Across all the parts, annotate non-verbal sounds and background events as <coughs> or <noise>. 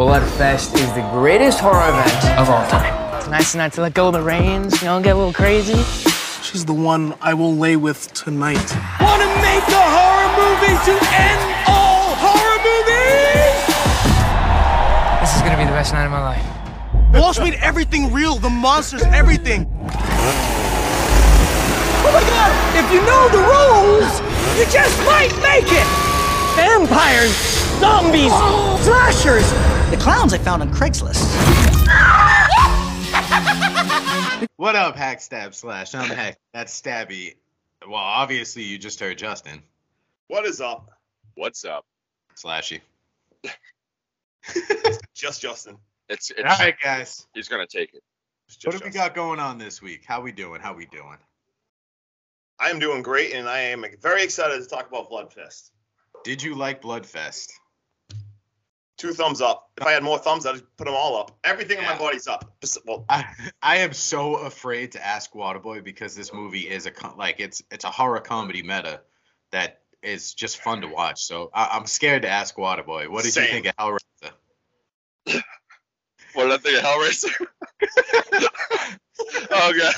Bloodfest is the greatest horror event of all time. It's nice not to let go of the reins, you know, get a little crazy. She's the one I will lay with tonight. Want to make a horror movie to end all horror movies? This is gonna be the best night of my life. Walsh made everything real, the monsters, everything. Oh my god! If you know the rules, you just might make it! Vampires, zombies, oh. slashers. The clowns I found on Craigslist. <laughs> What up, Hack Stab Slash? I'm Heck. That's Stabby. Well, obviously, you just heard Justin. What is up? What's up? Slashy. Just Justin. It's All it's right, guys. he's gonna take it. What have we got going on this week? How we doing? How we doing? I am doing great, and I am very excited to talk about Bloodfest. Did you like Bloodfest? Two thumbs up. If I had more thumbs, I'd put them all up. Everything in my body's up. Well, I, I am so afraid to ask Waterboy because this movie is a like it's it's a horror comedy meta that is just fun to watch. So I, I'm scared to ask Waterboy. What did Same. you think of Hellraiser? What did I think of Hellraiser? <laughs> oh god.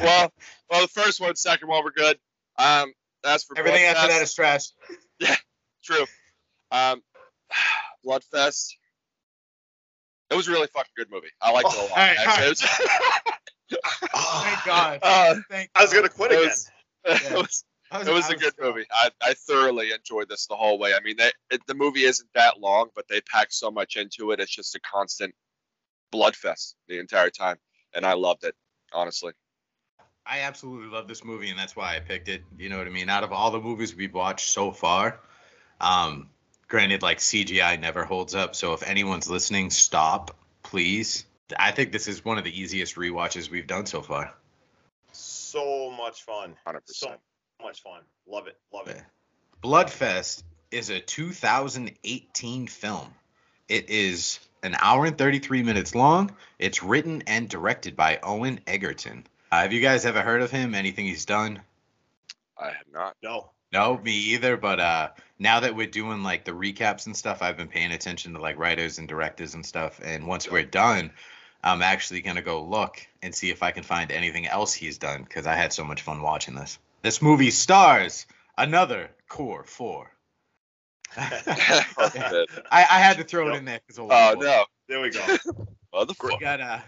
Well, well, the first one, second one were good. Um, as for Everything after that is trash. <laughs> Yeah, true. Um, Bloodfest. It was a really fucking good movie. I liked it a lot. All right, all actually. right. It was, <laughs> Thank God. <laughs> uh, Thank I was gonna quit it again. was, <laughs> it was I it was I a good movie. I, I thoroughly enjoyed this the whole way. I mean, they, it, the movie isn't that long, but they pack so much into it. It's just a constant bloodfest the entire time, and I loved it. Honestly, I absolutely love this movie, and that's why I picked it. You know what I mean? Out of all the movies we've watched so far, um, granted, like CGI never holds up. So if anyone's listening, stop, please. I think this is one of the easiest rewatches we've done so far. So much fun. 100%. So much fun. Love it. Love it. Bloodfest is a 2018 film. It is an hour and 33 minutes long. It's written and directed by Owen Egerton. Uh, have you guys ever heard of him? Anything he's done? I have not. No. No, me either. But uh, now that we're doing like the recaps and stuff, I've been paying attention to like writers and directors and stuff. And once we're done, I'm actually gonna go look and see if I can find anything else he's done because I had so much fun watching this. This movie stars another core four. <laughs> <laughs> I, I had to throw it in there because oh no, There we go. <laughs> we motherfucker. got uh,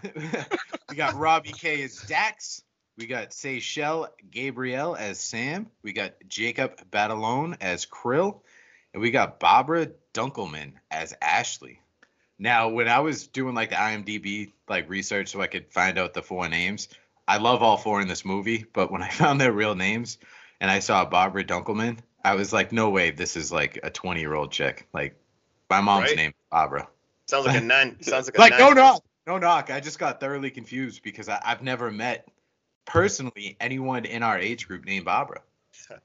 we got Robbie Kay as Dax. We got Seychelle Gabriel as Sam. We got Jacob Batalon as Krill, and we got Barbara Dunkelman as Ashley. Now, when I was doing like the IMDb like research so I could find out the four names, I love all four in this movie. But when <laughs> I found their real names and I saw Barbara Dunkelman, I was like, no way, this is like a 20 year old chick. Like my mom's Right. name is Barbara. Sounds like a nun. <laughs> Sounds like a Like nine. no knock, no knock. I just got thoroughly confused because I, I've never met personally anyone in our age group named Barbara. <laughs>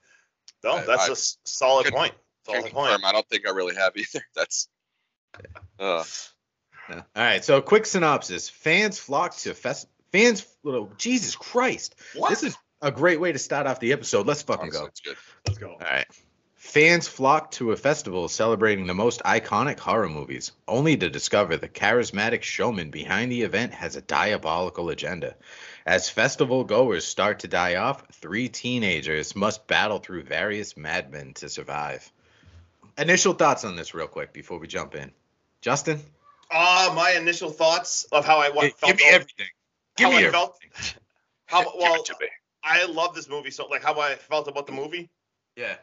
No, that's I- a s- solid Can- point. Can Solid point. confirm. I don't think I really have either. <laughs> That's. Uh, Yeah. All right, so quick synopsis: Fans flock to a fest. Fans, oh, Jesus Christ! What? This is a great way to start off the episode. Let's fucking honestly, go. good. Let's go. All right. Fans flock to a festival celebrating the most iconic horror movies, only to discover the charismatic showman behind the event has a diabolical agenda. As festival goers start to die off, three teenagers must battle through various madmen to survive. Initial thoughts on this, real quick, before we jump in. Justin, Uh, my initial thoughts of how I what, felt. give me about- everything. Give how me I everything. felt. How Give well it to me. I love this movie so like how I felt about the movie. Yeah.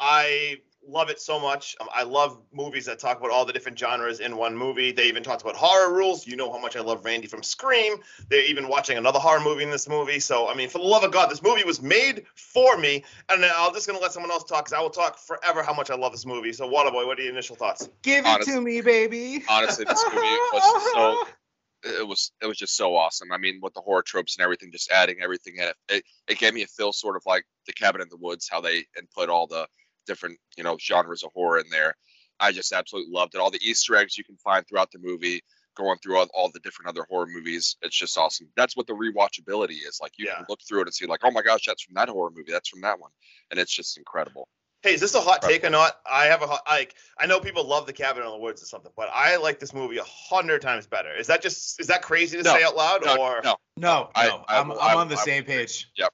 I love it so much. Um, I love movies that talk about all the different genres in one movie. They even talked about horror rules. You know how much I love Randy from Scream. They're even watching another horror movie in this movie. So, I mean, for the love of God, this movie was made for me. And I'm just going to let someone else talk because I will talk forever how much I love this movie. So, Waterboy, what are your initial thoughts? Give it to me, baby. Honestly, this movie was so <laughs> it was it was just so awesome. I mean, with the horror tropes and everything, just adding everything in it, it, it gave me a feel sort of like the Cabin in the Woods, how they input all the different you know genres of horror in there. I just absolutely loved it. All the Easter eggs you can find throughout the movie, going through all, all the different other horror movies, it's just awesome. That's what the rewatchability is. Like you Yeah. can look through it and see like, oh my gosh, that's from that horror movie, that's from that one, and it's just incredible. Hey, is this a hot take or not? I have a hot like. I know people love the Cabin in the Woods or something, but I like this movie a hundred times better. Is that just is that crazy to No, say out loud, No, or no, No, I- no, I I'm, I'm I on the will- I same will- page. all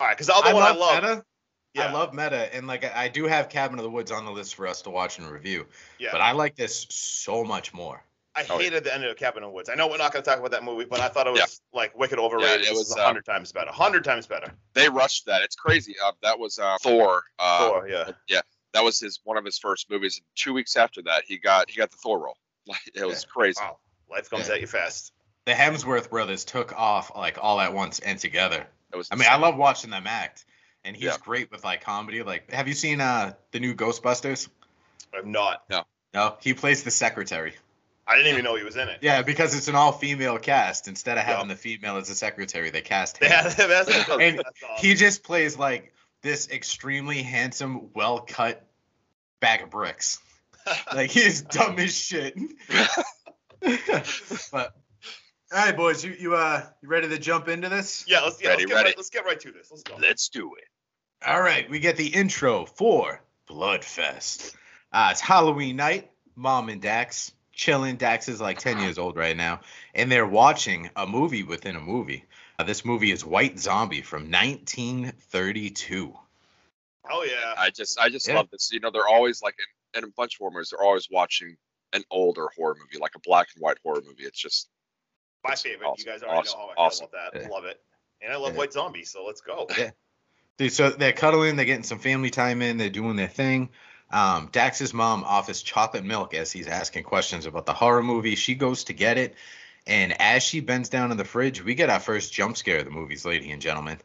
right? Because the other I one love I love. meta. Yeah. I love meta, and like I do have Cabin of the Woods on the list for us to watch and review. Yeah. But I like this so much more. I Oh, yeah. hated the end of Cabin in the Woods. I know we're not going to talk about that movie, but I thought it was Yeah. like wicked overrated. Yeah, it was, a uh, hundred times better. Hundred times better. they rushed that. It's crazy. Uh, that was uh, Thor. Uh, Thor, yeah. yeah, that was his one of his first movies. And two weeks after that, he got he got the Thor role. <laughs> Like it was crazy. Wow, life comes Yeah. at you fast. The Hemsworth brothers took off like all at once and together. It was. I mean, I love watching them act, and he's Yeah. great with like comedy. Like, have you seen uh the new Ghostbusters? I'm not. No, No, he plays the secretary. I didn't even know he was in it. Yeah, because it's an all-female cast. Instead of Yeah. having the female as a secretary, they cast him. <laughs> Yeah, that's, that's, And that's awesome. he just plays like this extremely handsome, well-cut bag of bricks. <laughs> Like he's dumb as shit. <laughs> but all right, boys, you you uh you ready to jump into this? yeah, let's, yeah, Ready, let's, get ready. Right, let's get right to this. Let's go. Let's do it. All right, we get the intro for Bloodfest. Uh, it's Halloween night. Mom and Dax chilling. Dax is like 10 years old right now, and they're watching a movie within a movie. Uh, this movie is White Zombie from 1932. Oh yeah. I just I just Yeah. love this. You know, they're always like in, in a bunch of horror movies. They're always watching an older horror movie, like a black and white horror movie. It's just My It's favorite. awesome, You guys already awesome, know how I feel awesome. about that. Yeah. Love it. And I love Yeah. White Zombie, so let's go. Dude, so they're cuddling, they're getting some family time in, they're doing their thing. Um, Dax's mom offers chocolate milk as he's asking questions about the horror movie. She goes to get it, and as she bends down in the fridge, we get our first jump scare of the movies, ladies and gentlemen.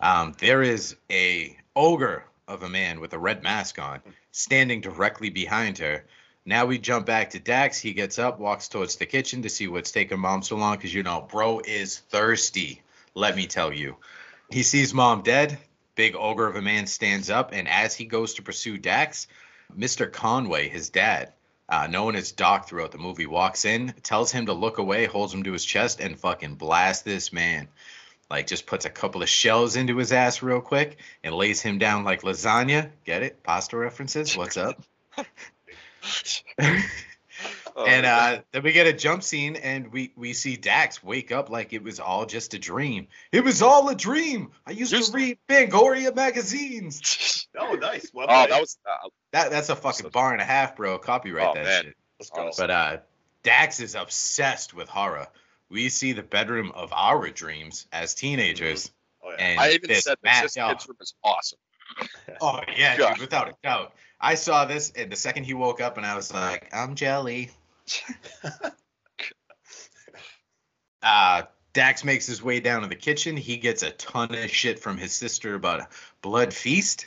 Um, there is a ogre of a man with a red mask on standing directly behind her. Now we jump back to Dax. He gets up, walks towards the kitchen to see what's taking mom so long, because you know, bro is thirsty. Let me tell you. He sees mom dead. Big ogre of a man stands up, and as he goes to pursue Dax, Mr. Conway, his dad, uh, known as Doc throughout the movie, walks in, tells him to look away, holds him to his chest, and fucking blast this man. Like, just puts a couple of shells into his ass real quick and lays him down like lasagna. Get it? Pasta references? What's up? <laughs> oh, and uh, then we get a jump scene, and we we see Dax wake up like it was all just a dream. It was all a dream. I used Just- to read Fangoria magazines. <laughs> Oh, nice. Well, oh, played. that was uh, That that's a fucking bar and a half, bro. Copyright Oh, that man. shit. Let's go. But uh, Dax is obsessed with horror. We see the bedroom of our dreams as teenagers, Oh, yeah. and I even this said Matt- this kid's room is awesome. <laughs> Oh yeah, dude, <laughs> without a doubt. I saw this, and the second he woke up, and I was like, I'm jelly. <laughs> uh, Dax makes his way down to the kitchen. He gets a ton of shit from his sister about Blood Feast,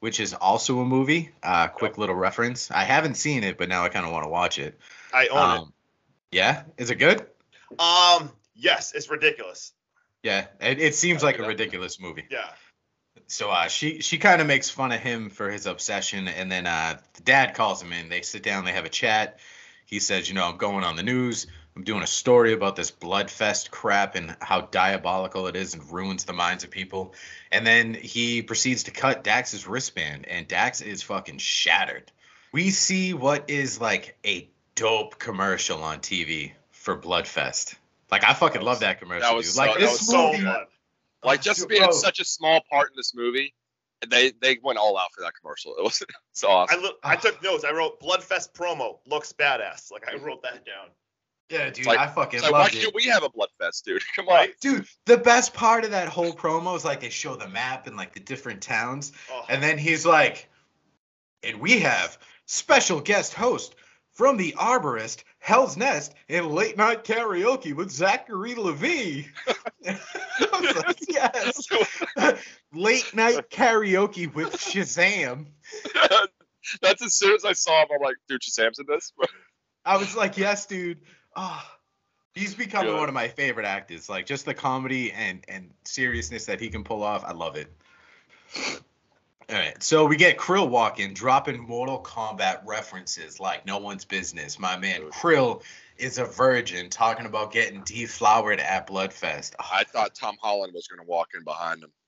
which is also a movie. Uh, quick little reference. I haven't seen it, but now I kind of want to watch it. I own Um, yeah, is it good? Um, yes, it's ridiculous. Yeah, it, it seems like a ridiculous movie. Yeah. So uh, she she kind of makes fun of him for his obsession, and then uh, the dad calls him in. They sit down, they have a chat. He says, "You know, I'm going on the news. I'm doing a story about this bloodfest crap and how diabolical it is and ruins the minds of people." And then he proceeds to cut Dax's wristband, and Dax is fucking shattered. We see what is like a dope commercial on TV for Bloodfest. Like I fucking love that commercial. that was dude. so- like that this was so movie. fun. Like just being such a small part in this movie, they they went all out for that commercial. It was <laughs> it's I awesome. look. I took notes. I wrote Bloodfest promo looks badass. Like I wrote that down. Yeah, dude, like- I fucking It's like, why loved it. can't we have a blood fest, dude? <laughs> Come on. Dude, the best part of that whole promo is like they show the map and like the different towns, Oh, and then he's like, and we have special guest host from the Arborist, Hell's Nest, and late night karaoke with Zachary Levi. <laughs> Like, <laughs> yes. <laughs> late night karaoke with Shazam. That's as soon as I saw him, I'm like, dude, Shazam's in this. I was like, yes, dude. Oh, he's becoming Good. one of my favorite actors. Like just the comedy and and seriousness that he can pull off. I love it. All right, so we get Krill walking, dropping Mortal Kombat references like no one's business. My man Krill is a virgin, talking about getting deflowered at Bloodfest. Oh, I thought Tom Holland was gonna walk in behind him. <laughs>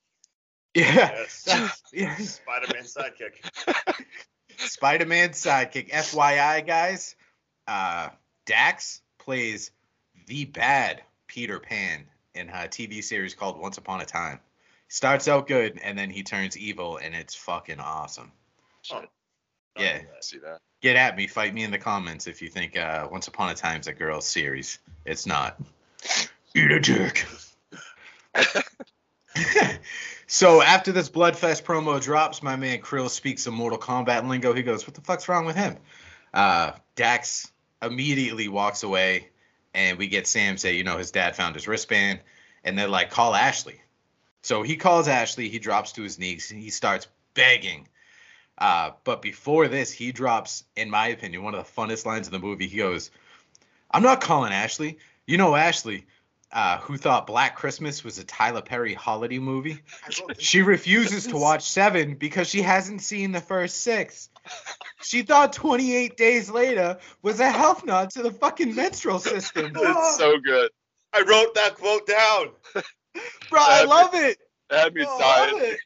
Yeah. Yes. <laughs> yeah. Spider-Man sidekick. <laughs> Spider-Man sidekick. FYI, guys, uh, Dax plays the bad Peter Pan in a TV series called Once Upon a Time. Starts out good, and then he turns evil, and it's fucking awesome. Oh, Yeah. See that? Get at me, fight me in the comments if you think uh, Once Upon a Time's a girl's series. It's not. Eat a dick. <laughs> so after this Bloodfest promo drops, my man Krill speaks some Mortal Kombat lingo. He goes, "What the fuck's wrong with him?" Uh, Dax immediately walks away, and we get Sam say, "You know, his dad found his wristband," and they're like, "Call Ashley." So he calls Ashley. He drops to his knees. And he starts begging. Uh, but before this, he drops, in my opinion, one of the funnest lines in the movie. He goes, "I'm not calling Ashley. You know Ashley." Uh, who thought Black Christmas was a Tyler Perry holiday movie? She refuses to watch Seven because she hasn't seen the first six. She thought 28 Days Later was a health nod to the fucking menstrual system. It's so good. I wrote that quote down. <laughs> Bro, I love it. That had me Bro, I love dying. it.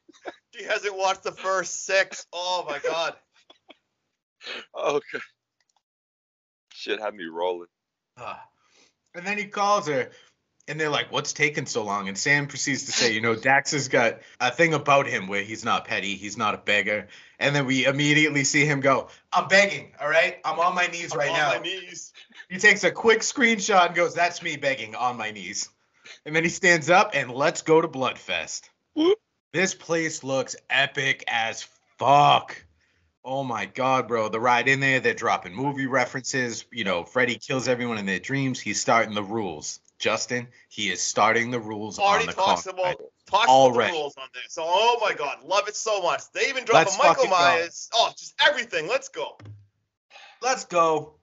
She hasn't watched the first six. Oh my god. okay. Shit had me rolling. Uh, And then he calls her, and they're like, "What's taking so long?" And Sam proceeds to say, "You know, Dax has got a thing about him where he's not petty, he's not a beggar." And then we immediately see him go, "I'm begging, all right? I'm on my knees right I'm now." on my knees. He takes a quick screenshot and goes, "That's me begging on my knees." And then he stands up and let's go to Bloodfest. Whoop. This place looks epic as fuck. Oh my god, bro. The ride in there, they're dropping movie references. You know, Freddy kills everyone in their dreams. He's starting the rules. Justin, he is starting the rules Already on the talks car. about talks about the rules on there. So oh my god, love it so much. They even drop Let's a Michael fucking go. Myers. Oh, just everything. Let's go. Let's go.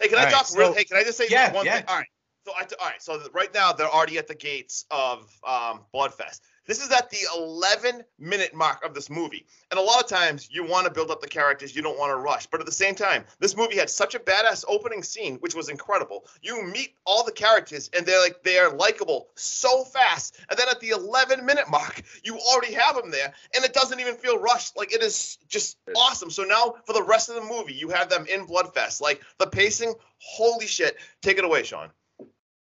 Hey, can All I right, talk so- real? Hey, can I just say Yeah, one yeah. thing? All right. So I all right. So right now they're already at the gates of um, Bloodfest. This is at the 11 minute mark of this movie, and a lot of times you want to build up the characters, you don't want to rush. But at the same time, this movie had such a badass opening scene, which was incredible. You meet all the characters, and they're like they're likable so fast, and then at the 11 minute mark, you already have them there, and it doesn't even feel rushed. Like it is just awesome. So now for the rest of the movie, you have them in Bloodfest. Like the pacing, holy shit! Take it away, Sean.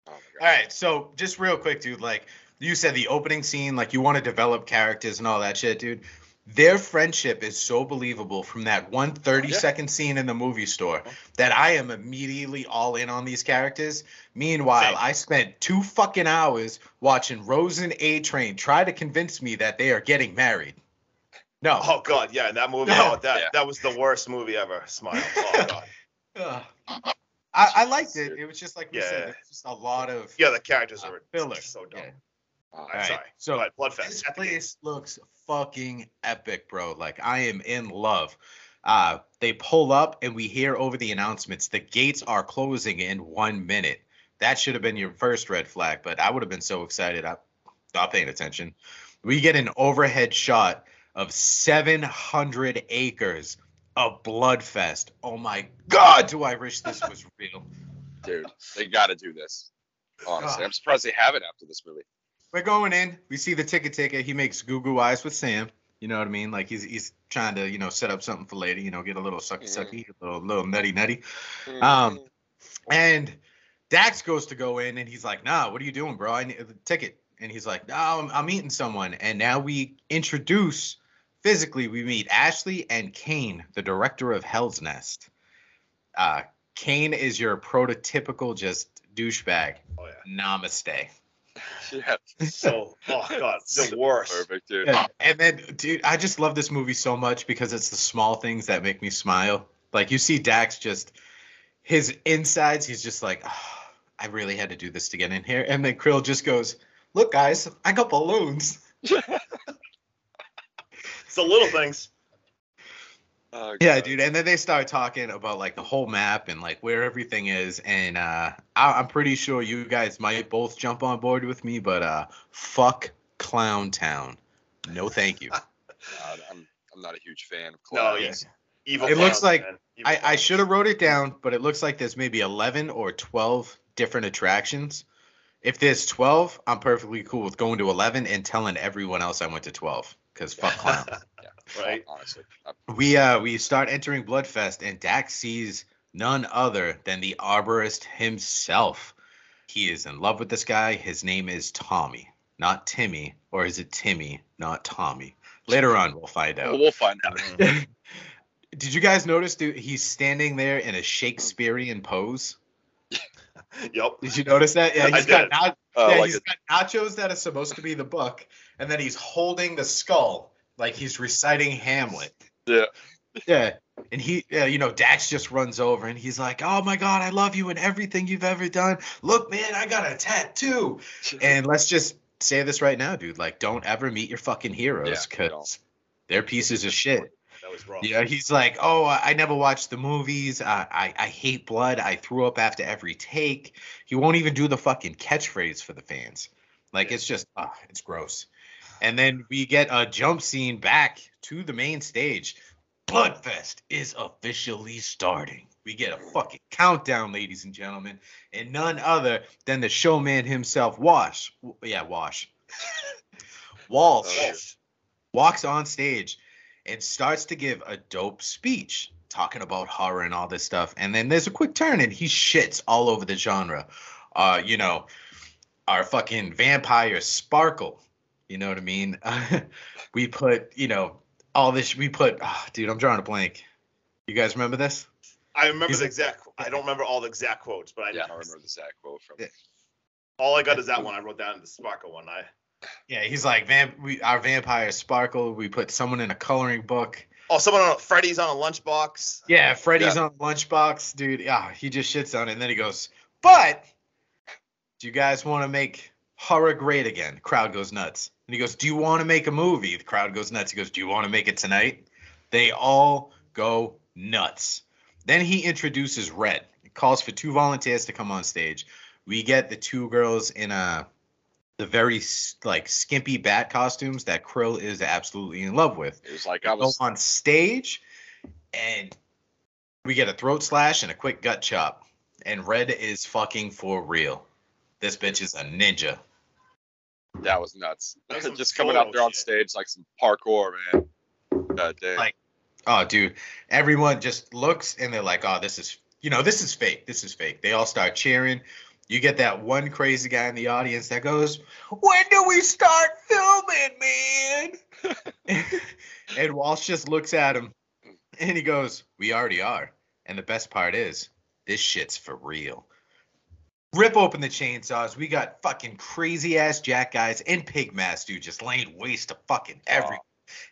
Oh my All God. right, so just real quick, dude. Like you said, the opening scene, like you want to develop characters and all that shit, dude. Their friendship is so believable from that one 30 Yeah. second scene in the movie store uh-huh. that I am immediately all in on these characters. Meanwhile, Same. I spent two fucking hours watching Rose and A Train try to convince me that they are getting married. No. Oh god, yeah, that movie. No. Oh, that Yeah. that was the worst movie ever. Smile. Oh god. <laughs> I, I liked it. It was just like we Yeah. said, just a lot of Yeah, the characters uh, are filler. so dumb. Yeah. Oh, I'm All right, sorry. so but Bloodfest. This at the gates. place looks fucking epic, bro. Like I am in love. Uh, they pull up and we hear over the announcements the gates are closing in one minute. That should have been your first red flag, but I would have been so excited. I stopped paying attention. We get an overhead shot of 700 acres of Bloodfest. Oh my God, do I wish this was <laughs> real. dude, they got to do this. Honestly, God. I'm surprised they haven't after this movie. We're going in. We see the ticket ticket. He makes goo goo eyes with Sam. You know what I mean? Like he's he's trying to you know set up something for later. You know, get a little sucky sucky, a little little nutty nutty. Um, and Dax goes to go in, and he's like, "Nah, what are you doing, bro? I need the ticket." And he's like, "No, I'm, I'm meeting someone." And now we introduce physically. We meet Ashley and Kane, the director of Hell's Nest. Uh, Kane is your prototypical just douchebag. Oh yeah. Namaste. <laughs> yeah, So oh god, the <laughs> worst. perfect, dude. Yeah. And then, dude, I just love this movie so much because it's the small things that make me smile. Like you see Dax just his insides, he's just like, "Ah, I really had to do this to get in here. And then Krill just goes, Look, guys, I got balloons. <laughs> It's the little things. <laughs> Oh, Yeah, dude. And then they start talking about like the whole map and like where everything is. And uh I- I'm pretty sure you guys might both jump on board with me, but uh fuck Clown Town. No, thank you. <laughs> God, I'm I'm not a huge fan of No, clowns. he's evil. It looks like- Evil I, I should have wrote it down, but it looks like there's maybe 11 or 12 different attractions. If there's 12, I'm perfectly cool with going to 11 and telling everyone else I went to 12. Because fuck clown. <laughs> Right. Honestly, we uh we start entering Bloodfest, and Dax sees none other than the arborist himself. He is in love with this guy. His name is Tommy, not Timmy, or is it Timmy, not Tommy? Later on, we'll find out. we'll find out. <laughs> Did you guys notice? Dude, he's standing there in a Shakespearean pose. Yep. Did you notice that? Yeah, <laughs> I he's got did. not, Uh, yeah, like he's it- got nachos that are supposed to be the book, and then he's holding the skull like he's reciting Hamlet. Yeah. Yeah. And he, yeah, you know, Dax just runs over and he's like, "Oh my God, I love you and everything you've ever done. Look, man, I got a tattoo." <laughs> And let's just say this right now, dude. Like, don't ever meet your fucking heroes because don't. they're pieces of shit. That was rough. Yeah, he's like, "Oh, I I never watched the movies. I, I I hate blood. I threw up after every take." He won't even do the fucking catchphrase for the fans. Like, it's just, ah, it's gross. And then we get a jump scene back to the main stage. Bloodfest is officially starting. We get a fucking countdown, ladies and gentlemen, and none other than the showman himself, Wash. Yeah, Wash. <laughs> Walsh Oh, walks on stage and starts to give a dope speech talking about horror and all this stuff. And then there's a quick turn and he shits all over the genre. Uh, you know, our fucking vampire sparkle. You know what I mean? <laughs> we put, you know, all this. We put, ah, dude, I'm drawing a blank. You guys remember this? I remember He's the like- I don't remember all the exact quotes, but I Yeah, I remember the exact quote from. Yeah. all I got is that one. I wrote down the sparkle one. I Yeah, he's like, vamp. We our vampire sparkle. We put someone in a coloring book. oh, someone on Freddy's on a lunchbox. Yeah, Freddy's on a lunchbox, dude. Yeah, he just shits on it, and then he goes, "But do you guys want to make horror great again?" Crowd goes nuts, and he goes, "Do you want to make a movie?" The crowd goes nuts. He goes, "Do you want to make it tonight?" They all go nuts. Then he introduces Red. He calls for two volunteers to come on stage. We get the two girls in a the very like skimpy bat costumes that Krill is absolutely in love with It was like I was. on stage and we get a throat slash and a quick gut chop. And Red is fucking for real. This bitch is a ninja. That was nuts. <laughs> That was Just coming out photo there on shit. stage like some parkour, man. God damn. Like- Oh, dude. Everyone just looks and they're like, oh, this is, you know, this is fake. This is fake. They all start cheering. You get that one crazy guy in the audience that goes, when do we start filming, man? <laughs> and Walsh just looks at him and he goes, we already are. And the best part is, this shit's for real. Rip open the chainsaws. We got fucking crazy ass jack guys and pig masks, dude, just laying waste to fucking every.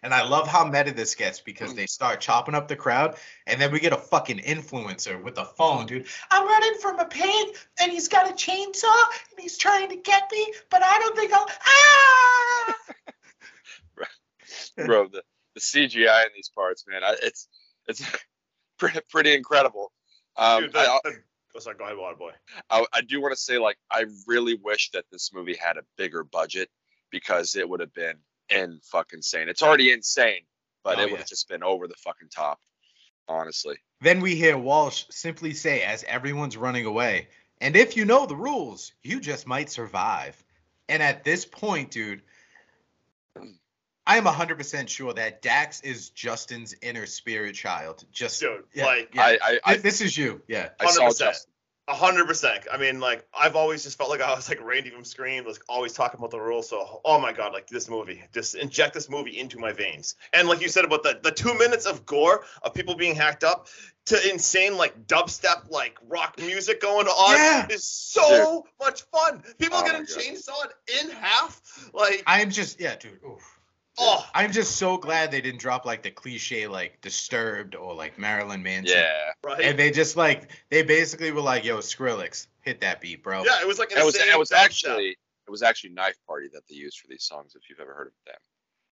And I love how meta this gets because they start chopping up the crowd, and then we get a fucking influencer with a phone, dude. I'm running from a pig, and he's got a chainsaw, and he's trying to get me, but I don't think I'll. Ah! <laughs> bro, the, the CGI in these parts, man, I, it's it's <laughs> pretty, pretty incredible. Um, Dude, I, that, that, oh, sorry, go ahead, water boy. I, I do want to say, like, I really wish that this movie had a bigger budget because it would have been in fucking insane. It's already insane, but Oh, it would yeah. have just been over the fucking top, honestly. Then we hear Walsh simply say, as everyone's running away, and if you know the rules, you just might survive. And at this point, dude, I am 100% sure that Dax is Justin's inner spirit child. Just, Dude, yeah, like, yeah. I, I, I, this is you. Yeah. I saw 100%. Justin. A hundred percent. I mean, like I've always just felt like I was like Randy from Scream, was always talking about the rules. So, oh my god, like this movie, just inject this movie into my veins. And like you said about the the two minutes of gore of people being hacked up to insane like dubstep like rock music going on Yeah. is so much fun. People Oh getting chainsawed in half, like I'm just, yeah, dude. Oof. Oh I'm just so glad they didn't drop like the cliche, like Disturbed or like Marilyn Manson. Yeah. right. And they just like, they basically were like, yo, Skrillex, hit that beat, bro. yeah, it was like It was, insane it was dubstep. actually, it was actually Knife Party that they used for these songs, if you've ever heard of them.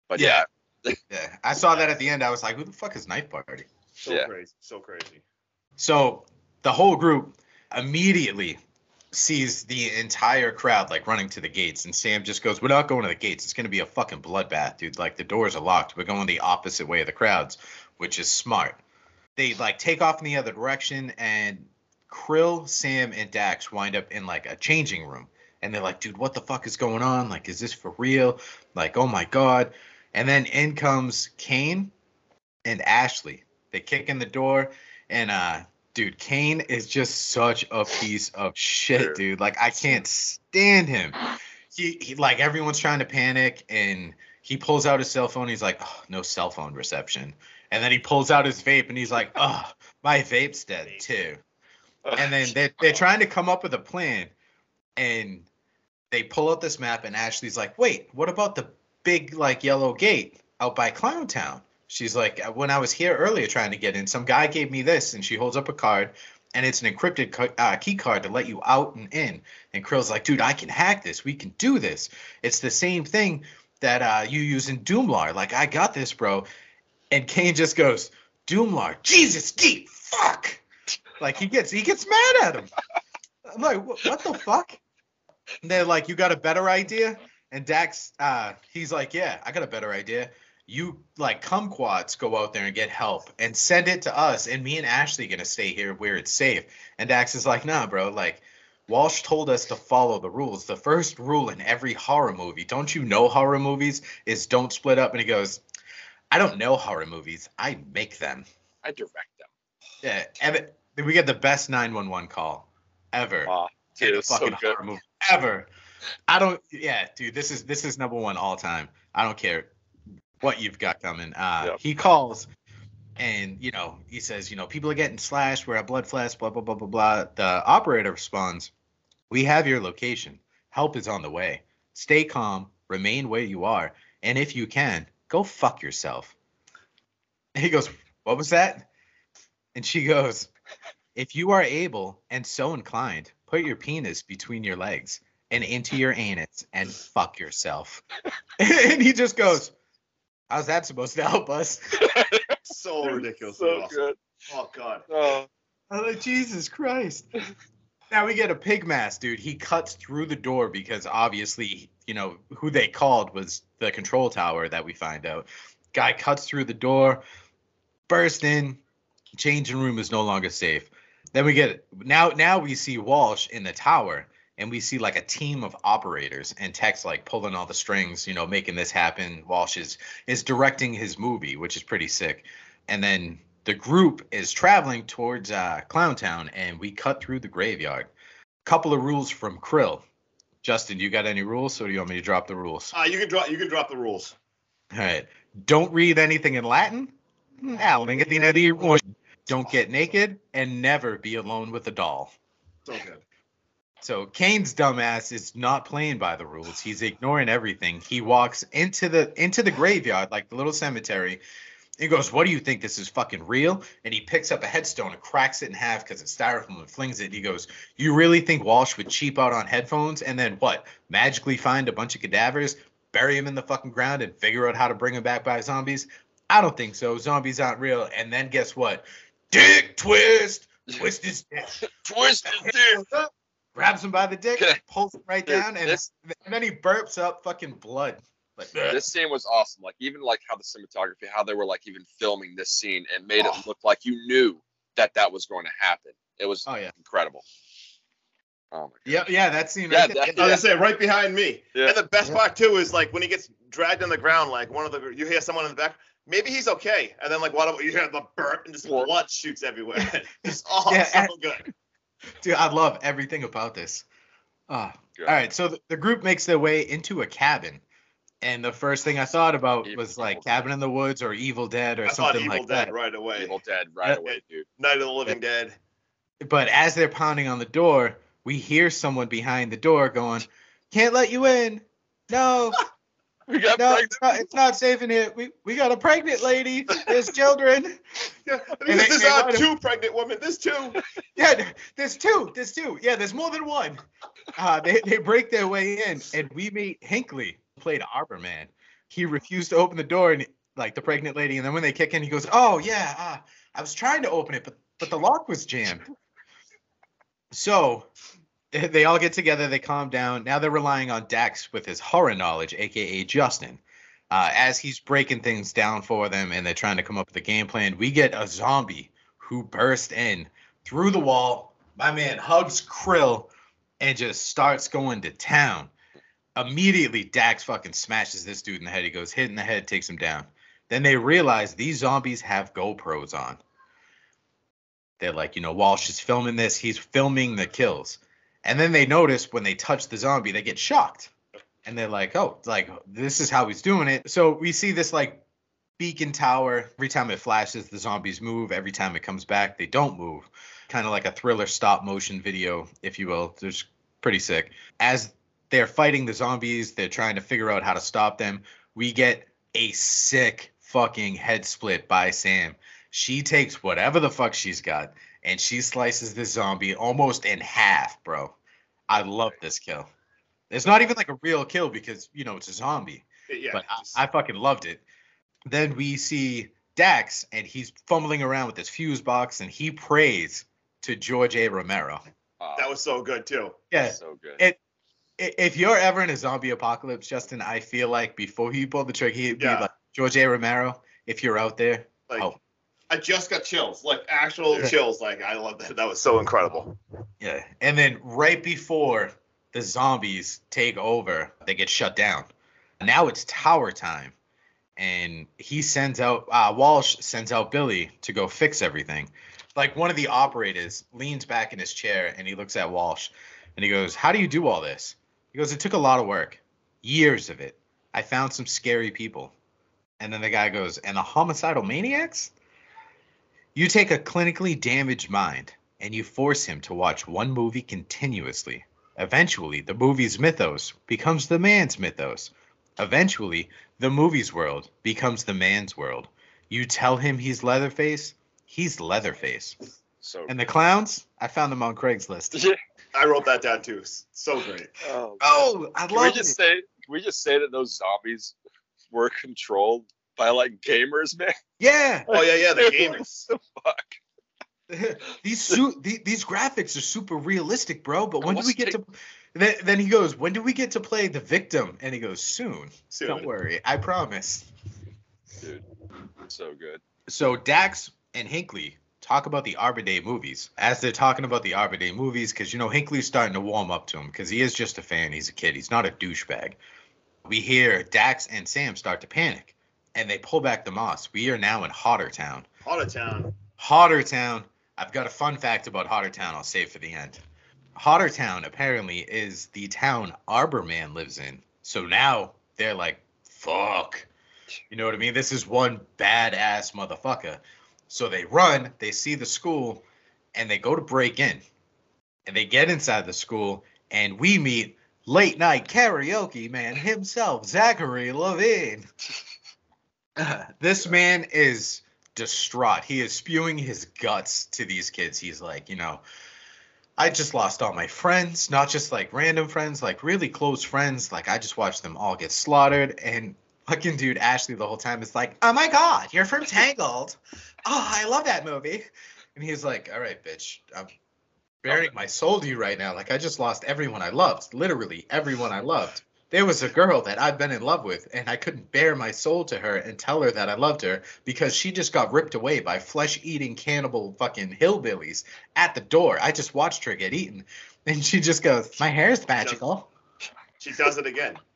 But Yeah. yeah, <laughs> Yeah. I saw that at the end. I was like, who the fuck is Knife Party? so yeah. crazy, so crazy. So the whole group immediately sees the entire crowd like running to the gates, and Sam just goes, "We're not going to the gates. It's going to be a fucking bloodbath, dude. Like the doors are locked. We're going the opposite way of the crowds, which is smart." They like take off in the other direction, and Krill, Sam, and Dax wind up in like a changing room, and they're like, "Dude, what the fuck is going on? Like, is this for real? Like, oh my god." And then in comes Kane and Ashley. They kick in the door, and uh, dude, Kane is just such a piece of shit, Sure. dude. Like I can't stand him. He, he like everyone's trying to panic, and he pulls out his cell phone. He's like, oh, no cell phone reception. And then he pulls out his vape, and he's like, oh, my vape's dead too. And then they're, they're trying to come up with a plan, and they pull out this map, and Ashley's like, wait, what about the big like yellow gate out by Clown Town? She's like, when I was here earlier trying to get in, some guy gave me this, and she holds up a card, and it's an encrypted uh, key card to let you out and in. And Krill's like, dude, I can hack this. We can do this. It's the same thing that uh, you use in Doomlar. Like, I got this, bro. And Kane just goes, Doomlar, Jesus, deep, fuck. Like he gets he gets mad at him. I'm like, what, what the fuck? And they're like, you got a better idea? And Dax, uh, he's like, yeah, I got a better idea. You like kumquats go out there and get help and send it to us, and me and Ashley gonna stay here where it's safe. And Dax is like, nah, bro, like Walsh told us to follow the rules. The first rule in every horror movie, don't you know horror movies, is don't split up. And he goes, I don't know horror movies. I make them. I direct them. Yeah, Evan, we get the best 911 call ever. Wow, dude, so fucking good. horror movie ever. I don't. Yeah, dude, this is this is number one all time. I don't care what you've got coming. Uh, Yep. He calls, and you know he says, you know, people are getting slashed. We're at Blood Flash. Blah blah blah blah blah. The operator responds, "We have your location. Help is on the way. Stay calm. Remain where you are, and if you can, go fuck yourself." And he goes, "What was that?" And she goes, if you are able and so inclined, put your penis between your legs and into your anus and fuck yourself. <laughs> and he just goes, How's that supposed to help us? <laughs> So ridiculous. So awesome. good. Oh god. Oh, I'm like, Jesus Christ. Now we get a pig mask, dude. He cuts through the door because obviously, you know, who they called was the control tower that we find out. Guy cuts through the door, burst in, changing room is no longer safe. Then we get now now we see Walsh in the tower and we see like a team of operators and Tex like pulling all the strings, you know, making this happen. Walsh is is directing his movie, which is pretty sick. And then the group is traveling towards uh, Clowntown, and we cut through the graveyard. Couple of rules from Krill. Justin, you got any rules, or do you want me to drop the rules? Uh, you can drop. You can drop the rules. All right. Don't read anything in Latin. Don't get naked, and never be alone with a doll. So good. So Kane's dumbass is not playing by the rules. He's ignoring everything. He walks into the into the graveyard, like the little cemetery. He goes, "What do you think? This is fucking real?" And he picks up a headstone and cracks it in half because it's styrofoam and flings it. He goes, "You really think Walsh would cheap out on headphones and then what? Magically find a bunch of cadavers, bury them in the fucking ground, and figure out how to bring them back by zombies? I don't think so. Zombies aren't real." And then guess what? Dick twist, twist his dick <laughs> twisted dick. Grabs him by the dick, Okay. pulls him right Dude, down, and, this- and then he burps up fucking blood. Like, This scene was awesome. Like even like how the cinematography, how they were like even filming this scene and made Oh. it look like you knew that that was going to happen. It was oh yeah, incredible. Oh my god. yeah, yeah. That scene. Yeah, right there. that- I was gonna say right behind me. Yeah. And the best Yeah. part too is like when he gets dragged on the ground, like one of the you hear someone in the back. Maybe he's okay, and then like what about you hear the burp and just blood shoots everywhere. <laughs> it's oh, <laughs> Yeah, so and- good. Dude, I love everything about this. Ah, Good. all right. So the, the group makes their way into a cabin, and the first thing I thought about Evil- was like Evil Cabin in the Woods or Evil Dead or I something Evil like Dead that. right away. Evil Dead right Yeah. away, dude. Night of the Living Dead. But as they're pounding on the door, we hear someone behind the door going, "Can't let you in." No, <laughs> <laughs> We got no, pregnant. it's not, it's not safe in here. We we got a pregnant lady. There's children. Yeah, And this is they let him- two pregnant women. This two. <laughs> Yeah, there's two. There's two. Yeah, there's more than one. Uh, they, they break their way in, and we meet Hinkley, played Arbor Man. He refused to open the door, and like the pregnant lady. And then when they kick in, he goes, "Oh yeah, uh, I was trying to open it, but but the lock was jammed." So <laughs> they- all get together. They calm down. Now they're relying on Dax with his horror knowledge, aka Justin. Uh, as he's breaking things down for them, and they're trying to come up with a game plan. We get a zombie who burst in through the wall. My man hugs Krill and just starts going to town. Immediately, Dax fucking smashes this dude in the head. He goes hit in the head, takes him down. Then they realize these zombies have GoPros on. They're like, you know, Walsh is filming this. He's filming the kills. And then they notice when they touch the zombie, they get shocked. And they're like, oh, like this is how he's doing it. So we see this like beacon tower. Every time it flashes, the zombies move. Every time it comes back, they don't move. Kind of like a thriller stop motion video, if you will. It's pretty sick. As they're fighting the zombies, they're trying to figure out how to stop them. We get a sick fucking head split by Sam. She takes whatever the fuck she's got and she slices this zombie almost in half, bro. I love this kill. It's not even like a real kill because, you know, it's a zombie. Yeah, but I, I fucking loved it. Then we see Dax and he's fumbling around with his fuse box and he prays to George A. Romero. Uh, that was so good too. Yeah. so good. It, i- if you're ever in a zombie apocalypse, Justin, I feel like before he pulled the trigger, he'd Yeah. be like George A. Romero. If you're out there, Like Oh. I just got chills, like actual Yeah. chills. Like I love that. That was so incredible. yeah. And then right before the zombies take over, they get shut down. Now it's tower time, and he sends out uh, Walsh sends out Billy to go fix everything. Like one of the operators leans back in his chair and he looks at Walsh, and he goes, "How do you do all this?" He goes, "It took a lot of work, years of it. I found some scary people." And then the guy goes, "And the homicidal maniacs?" You take a clinically damaged mind and you force him to watch one movie continuously. Eventually, the movie's mythos becomes the man's mythos. Eventually, the movie's world becomes the man's world. You tell him he's Leatherface, he's Leatherface. so And the clowns, I found them on Craigslist. Yeah. <laughs> I wrote that down too. So great. Oh, Oh, I can we just it. say can we just say that those zombies were controlled by like gamers, man? Yeah, <laughs> Oh yeah, yeah. The What gamers. the fuck? <laughs> these su- the, these graphics are super realistic, bro. But when do we get take- to? Then, then he goes, "When do we get to play the victim?" And he goes, "Soon. Soon. Don't worry, I promise." Dude, so good. So Dax and Hinkley talk about the Arbor Day movies as they're talking about the Arbor Day movies because you know Hinkley's starting to warm up to him because he is just a fan. He's a kid. He's not a douchebag. We hear Dax and Sam start to panic, and they pull back the moss. We are now in Hotter Town. Of town. Hotter Town. I've got a fun fact about Hotter Town. I'll save for the end. Hotter Town apparently is the town Arbor Man lives in. So now they're like, fuck. You know what I mean? This is one badass motherfucker. So they run, they see the school, and they go to break in. And they get inside the school, and we meet late night karaoke man himself, Zachary Levine. <laughs> <laughs> this man is distraught. He is spewing his guts to these kids. He's like, you know, I just lost all my friends, not just like random friends, like really close friends. Like I just watched them all get slaughtered. And fucking dude Ashley the whole time is like, oh my god, you're from Tangled. Oh, I love that movie. And he's like, all right, bitch, I'm bearing my soul to you right now. Like I just lost everyone I loved, literally everyone I loved. There was a girl that I've been in love with, and I couldn't bear my soul to her and tell her that I loved her because she just got ripped away by flesh eating cannibal fucking hillbillies at the door. I just watched her get eaten. And she just goes, My hair's magical. She does it again. <laughs>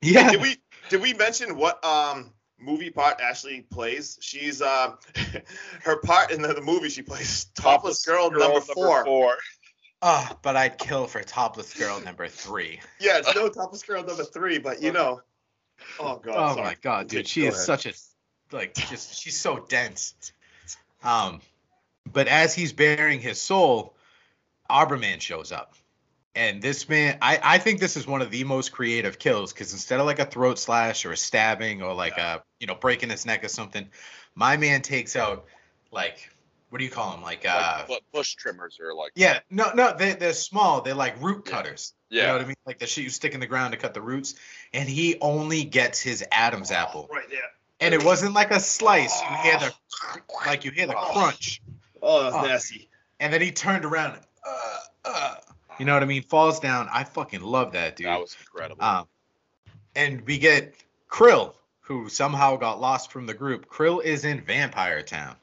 Yeah. Did we did we mention what um movie part Ashley plays? She's uh <laughs> her part in the, the movie she plays topless girl, number four. Oh, but I'd kill for topless girl number three. <laughs> Yeah, it's no topless girl number three, but you know. Oh god. Oh sorry. my god, dude, she Go is ahead. such a like just she's so dense. Um, but as he's bearing his soul, Arborman shows up, and this man, I I think this is one of the most creative kills because instead of like a throat slash or a stabbing or like a you know breaking his neck or something, my man takes out like what do you call them like uh Like bush trimmers or like yeah no no they they're small they're like root Yeah. cutters you know what I mean like the shit you stick in the ground to cut the roots and he only gets his Adam's apple Right there. and it wasn't like a slice. You hear the like you hear the crunch, Oh, that's Oh. nasty. and then he turned around. And, uh, uh, you know what I mean? Falls down. I fucking love that dude. That was incredible. Um, and we get Krill, who somehow got lost from the group. Krill is in Vampire Town.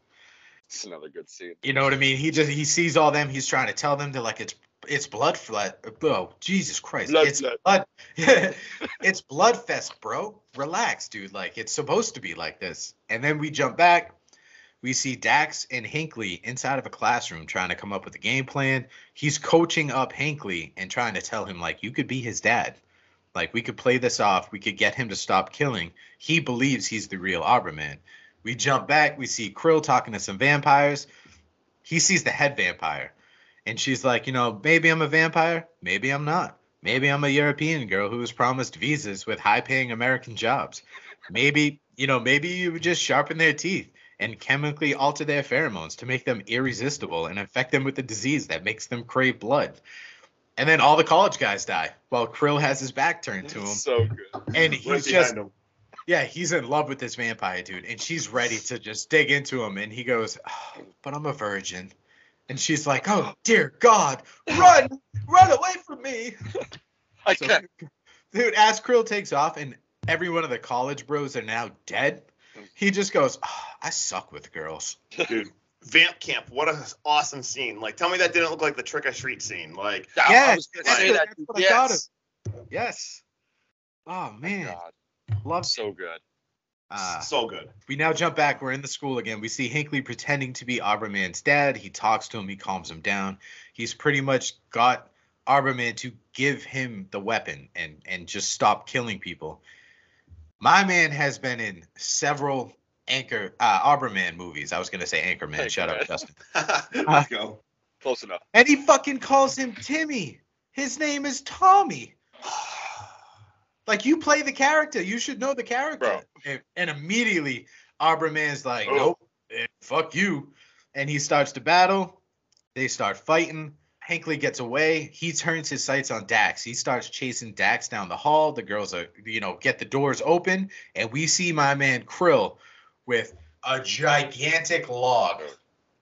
It's another good scene. You know what I mean? He just he sees all them. He's trying to tell them. They're like, it's it's blood flood. Oh, Jesus Christ! Blood it's flood. blood. <laughs> it's bloodfest, bro. Relax, dude. Like it's supposed to be like this. And then we jump back. We see Dax and Hinkley inside of a classroom trying to come up with a game plan. He's coaching up Hinkley and trying to tell him like you could be his dad. Like we could play this off. We could get him to stop killing. He believes he's the real Arborman. We jump back. We see Krill talking to some vampires. He sees the head vampire. And she's like, you know, maybe I'm a vampire, maybe I'm not. Maybe I'm a European girl who was promised visas with high paying American jobs. Maybe, you know, maybe you would just sharpen their teeth and chemically alter their pheromones to make them irresistible and infect them with a disease that makes them crave blood. And then all the college guys die while Krill has his back turned to him. So good. And he's just him. Yeah, he's in love with this vampire dude, and she's ready to just dig into him. And he goes, "Oh, "But I'm a virgin," and she's like, "Oh dear God, run, run away from me!" I So, can't. dude, as Krill takes off, and every one of the college bros are now dead. He just goes, "Oh, "I suck with girls." dude. Vamp camp, what an awesome scene! Like, tell me that didn't look like the trick or treat scene. Like, I- I Yes, was gonna that's say what- that. that's what I thought Yes. Yes. Oh man, God, love. so good. Uh, so good. We now jump back. We're in the school again. We see Hinkley pretending to be Arborman's dad. He talks to him. He calms him down. He's pretty much got Arborman to give him the weapon and and just stop killing people. My man has been in several Anchor uh, Arborman movies. I was gonna say Anchorman. Shut up. Justin. <laughs> Let's go. Close enough. And he fucking calls him Timmy. His name is Tommy. <sighs> <sighs> <sighs> Like you play the character, you should know the character. Bro. And, and immediately Arborman's like, Oh. nope, eh, fuck you. And he starts to battle. They start fighting. Hinkley gets away. He turns his sights on Dax. He starts chasing Dax down the hall. The girls are, you know, get the doors open, and we see my man Krill with a gigantic log.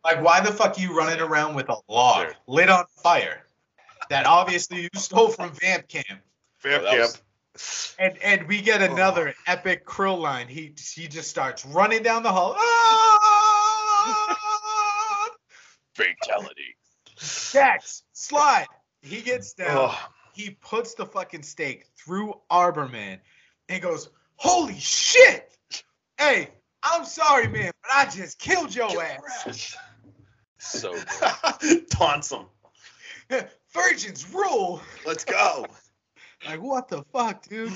Like, why the fuck are you running around with a log Dude. lit on fire that obviously you stole from Vamp Camp? Vamp that camp. was- And and we get Oh. another epic Krill line. He he just starts running down the hall. Ah! <laughs> Fatality. Dax, slide. He gets down. Oh, He puts the fucking stake through Arborman and goes, "Holy shit! Hey, I'm sorry, man, but I just killed your ass." <laughs> So <laughs> good. taunts him. Virgins rule. Let's go. Like, what the fuck, dude?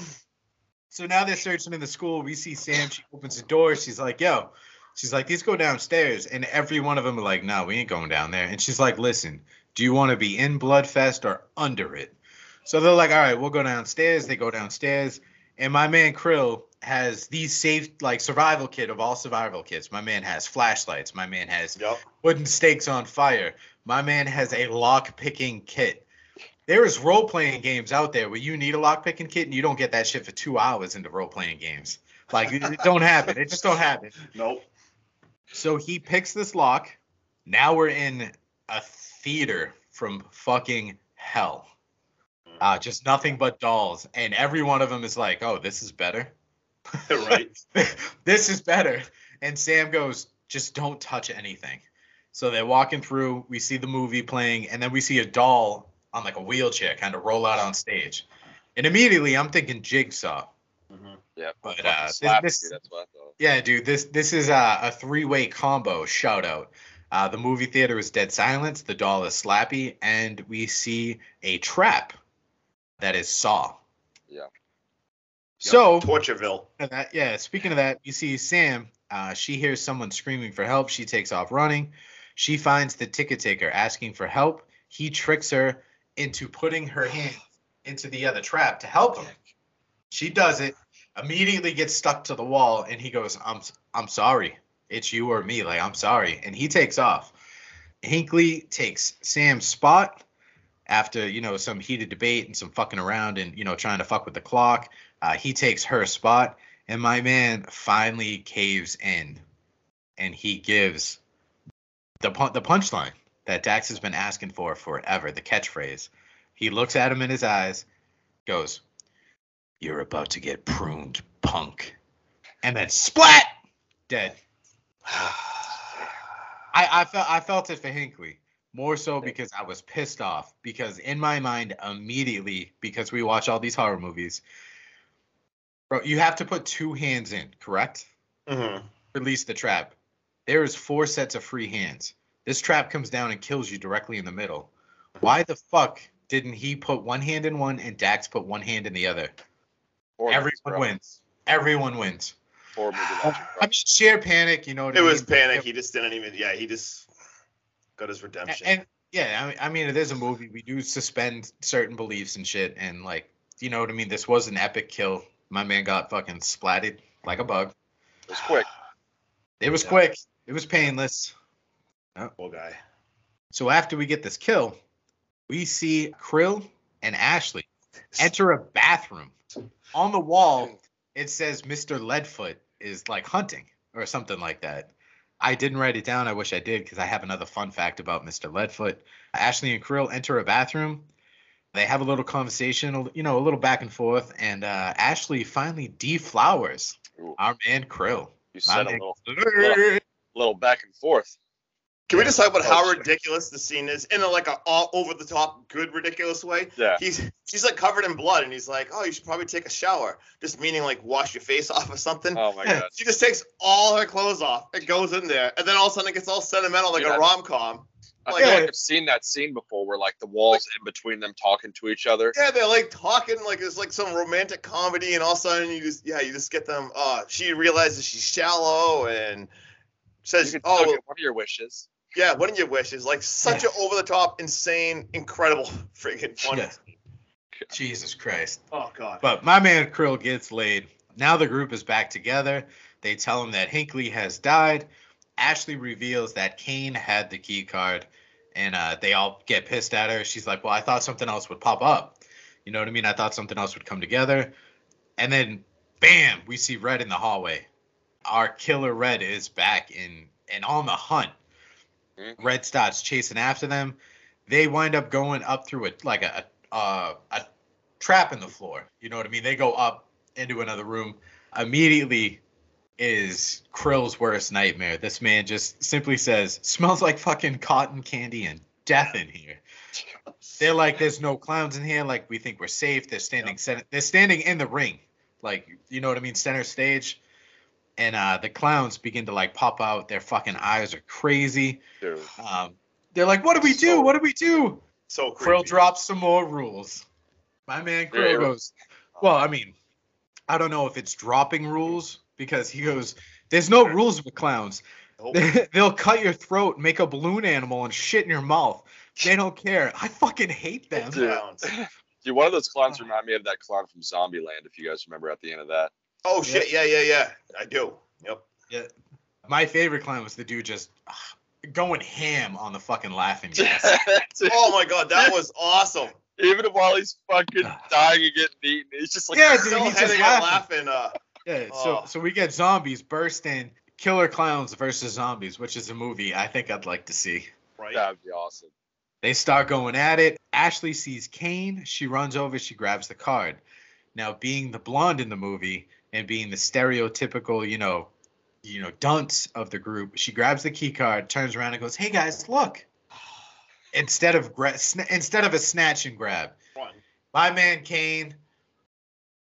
So now they're searching in the school. We see Sam. She opens the door. She's like, yo. She's like, these go downstairs. And every one of them are like, no, we ain't going down there. And she's like, listen, do you want to be in Bloodfest or under it? So they're like, all right, we'll go downstairs. They go downstairs. And my man Krill has the safe, like, survival kit of all survival kits. My man has flashlights. My man has Yep. putting stakes on fire. My man has a lock picking kit. There is role playing games out there where you need a lock picking kit and you don't get that shit for two hours into role playing games. Like it it don't happen. It just don't happen. Nope. So he picks this lock. Now we're in a theater from fucking hell. Uh, just nothing but dolls, and every one of them is like, "Oh, this is better." <laughs> right. <laughs> this is better. And Sam goes, just don't touch anything. So they're walking through. We see the movie playing, and then we see a doll on like a wheelchair kind of roll out on stage. And immediately I'm thinking Jigsaw. Yeah. But, uh, this- this- you, that's what I thought. Yeah, dude, this this is a, a three way combo shout out. Uh, the movie theater is dead silence. The doll is Slappy, and we see a trap that is Saw. Yeah. So Tortureville. that, yeah. Speaking of that, you see Sam. Uh, she hears someone screaming for help. She takes off running. She finds the ticket taker asking for help. He tricks her into putting her hand into the other trap to help him. She does it. Immediately gets stuck to the wall, and he goes, "I'm I'm sorry. It's you or me. Like I'm sorry." And he takes off. Hinkley takes Sam's spot after you know some heated debate and some fucking around and you know trying to fuck with the clock. Uh, he takes her spot, and my man finally caves in, and he gives the the punchline that Dax has been asking for forever, the catchphrase. He looks at him in his eyes, goes, "You're about to get pruned, punk," and then splat, dead. <sighs> I, I felt I felt it for Hinkley More so because I was pissed off. Because in my mind, immediately, because we watch all these horror movies, bro, you have to put two hands in, correct? Mhm. Release the trap. There is four sets of free hands. This trap comes down and kills you directly in the middle. Why the fuck didn't he put one hand in one and Dax put one hand in the other? Everyone bro. wins. Everyone wins. Logic. I mean, sheer panic, you know what I It mean? was panic. He just didn't even. Yeah, he just got his redemption. And yeah, I mean, I mean, it is a movie. We do suspend certain beliefs and shit, and like, you know what I mean. This was an epic kill. My man got fucking splatted like a bug. It was quick. It was Yeah. quick. It was painless. Poor guy. So after we get this kill, we see Krill and Ashley enter a bathroom. On the wall, it says Mr. Leadfoot is like hunting or something like that. I didn't write it down. I wish I did because I have another fun fact about Mr. Leadfoot. Ashley and Krill enter a bathroom. They have a little conversation, you know, a little back and forth, and uh, Ashley finally deflowers Ooh, our man Krill. you said a man little, little back and forth. Can we just talk about Oh, how shit. ridiculous the scene is in a like a all over the top good ridiculous way? Yeah. He's she's like covered in blood and he's like, oh, you should probably take a shower, just meaning like wash your face <laughs> off or something. Oh my god. She just takes all her clothes off and goes in there, and then all of a sudden it gets all sentimental like Yeah. a rom com. I like, feel like I've seen that scene before where like the walls in between them talking to each other. Yeah, they're like talking like it's like some romantic comedy, and all of a sudden you just yeah, you just get them. Uh, she realizes she's shallow and says, "Oh, well, get one of your wishes. Yeah, what are your wishes?" Like such a over the top, insane, incredible, <laughs> freaking funny. Yeah. Jesus Christ. Oh god. But my man Krill gets laid. Now the group is back together. They tell him that Hinkley has died. Ashley reveals that Kane had the key card, and uh, they all get pissed at her. She's like, "Well, I thought something else would pop up. You know what I mean? I thought something else would come together." And then, bam, we see Red in the hallway. Our killer Red is back in and on the hunt. Mhm. Red starts chasing after them. They wind up going up through it like a a, a trap in the floor. You know what I mean? They go up into another room. Immediately is Krill's worst nightmare. This man just simply says, "Smells like fucking cotton candy and death in here." <laughs> They're like, "There's no clowns in here. Like we think we're safe." They're standing. cen- They're standing in the ring, like you know what I mean, center stage. And uh, the clowns begin to like pop out. Their fucking eyes are crazy. Um, they're like, "What do we do? So- What do we do?" So Krill drops some more rules. My man Krill Yeah. goes, well, I mean, I don't know if it's dropping rules because he goes, there's no rules with clowns. Nope. <laughs> They'll cut your throat, make a balloon animal, and shit in your mouth. They don't care. I fucking hate them. Dude. <laughs> Dude, one of those clowns remind me of that clown from Zombieland, if you guys remember at the end of that. Oh shit! Yeah, yeah, yeah. I do. Yep. Yeah. My favorite clown was the dude just ah, going ham on the fucking laughing <laughs> gas. Oh my god, that was awesome. Even while he's fucking dying and getting beaten, he's just like, Yeah, dude, Still he's just heading out laughing. laughing. Uh, Yeah, so Oh. so we get zombies bursting, killer clowns versus zombies, which is a movie I think I'd like to see. right. that'd be awesome. They start going at it. Ashley sees Kane. She runs over. She grabs the card. Now, being the blonde in the movie and being the stereotypical, you know, you know, dunce of the group, she grabs the key card, turns around, and goes, "Hey guys, look!" <sighs> Instead of gra- instead of a snatch and grab, Run. my man Kane,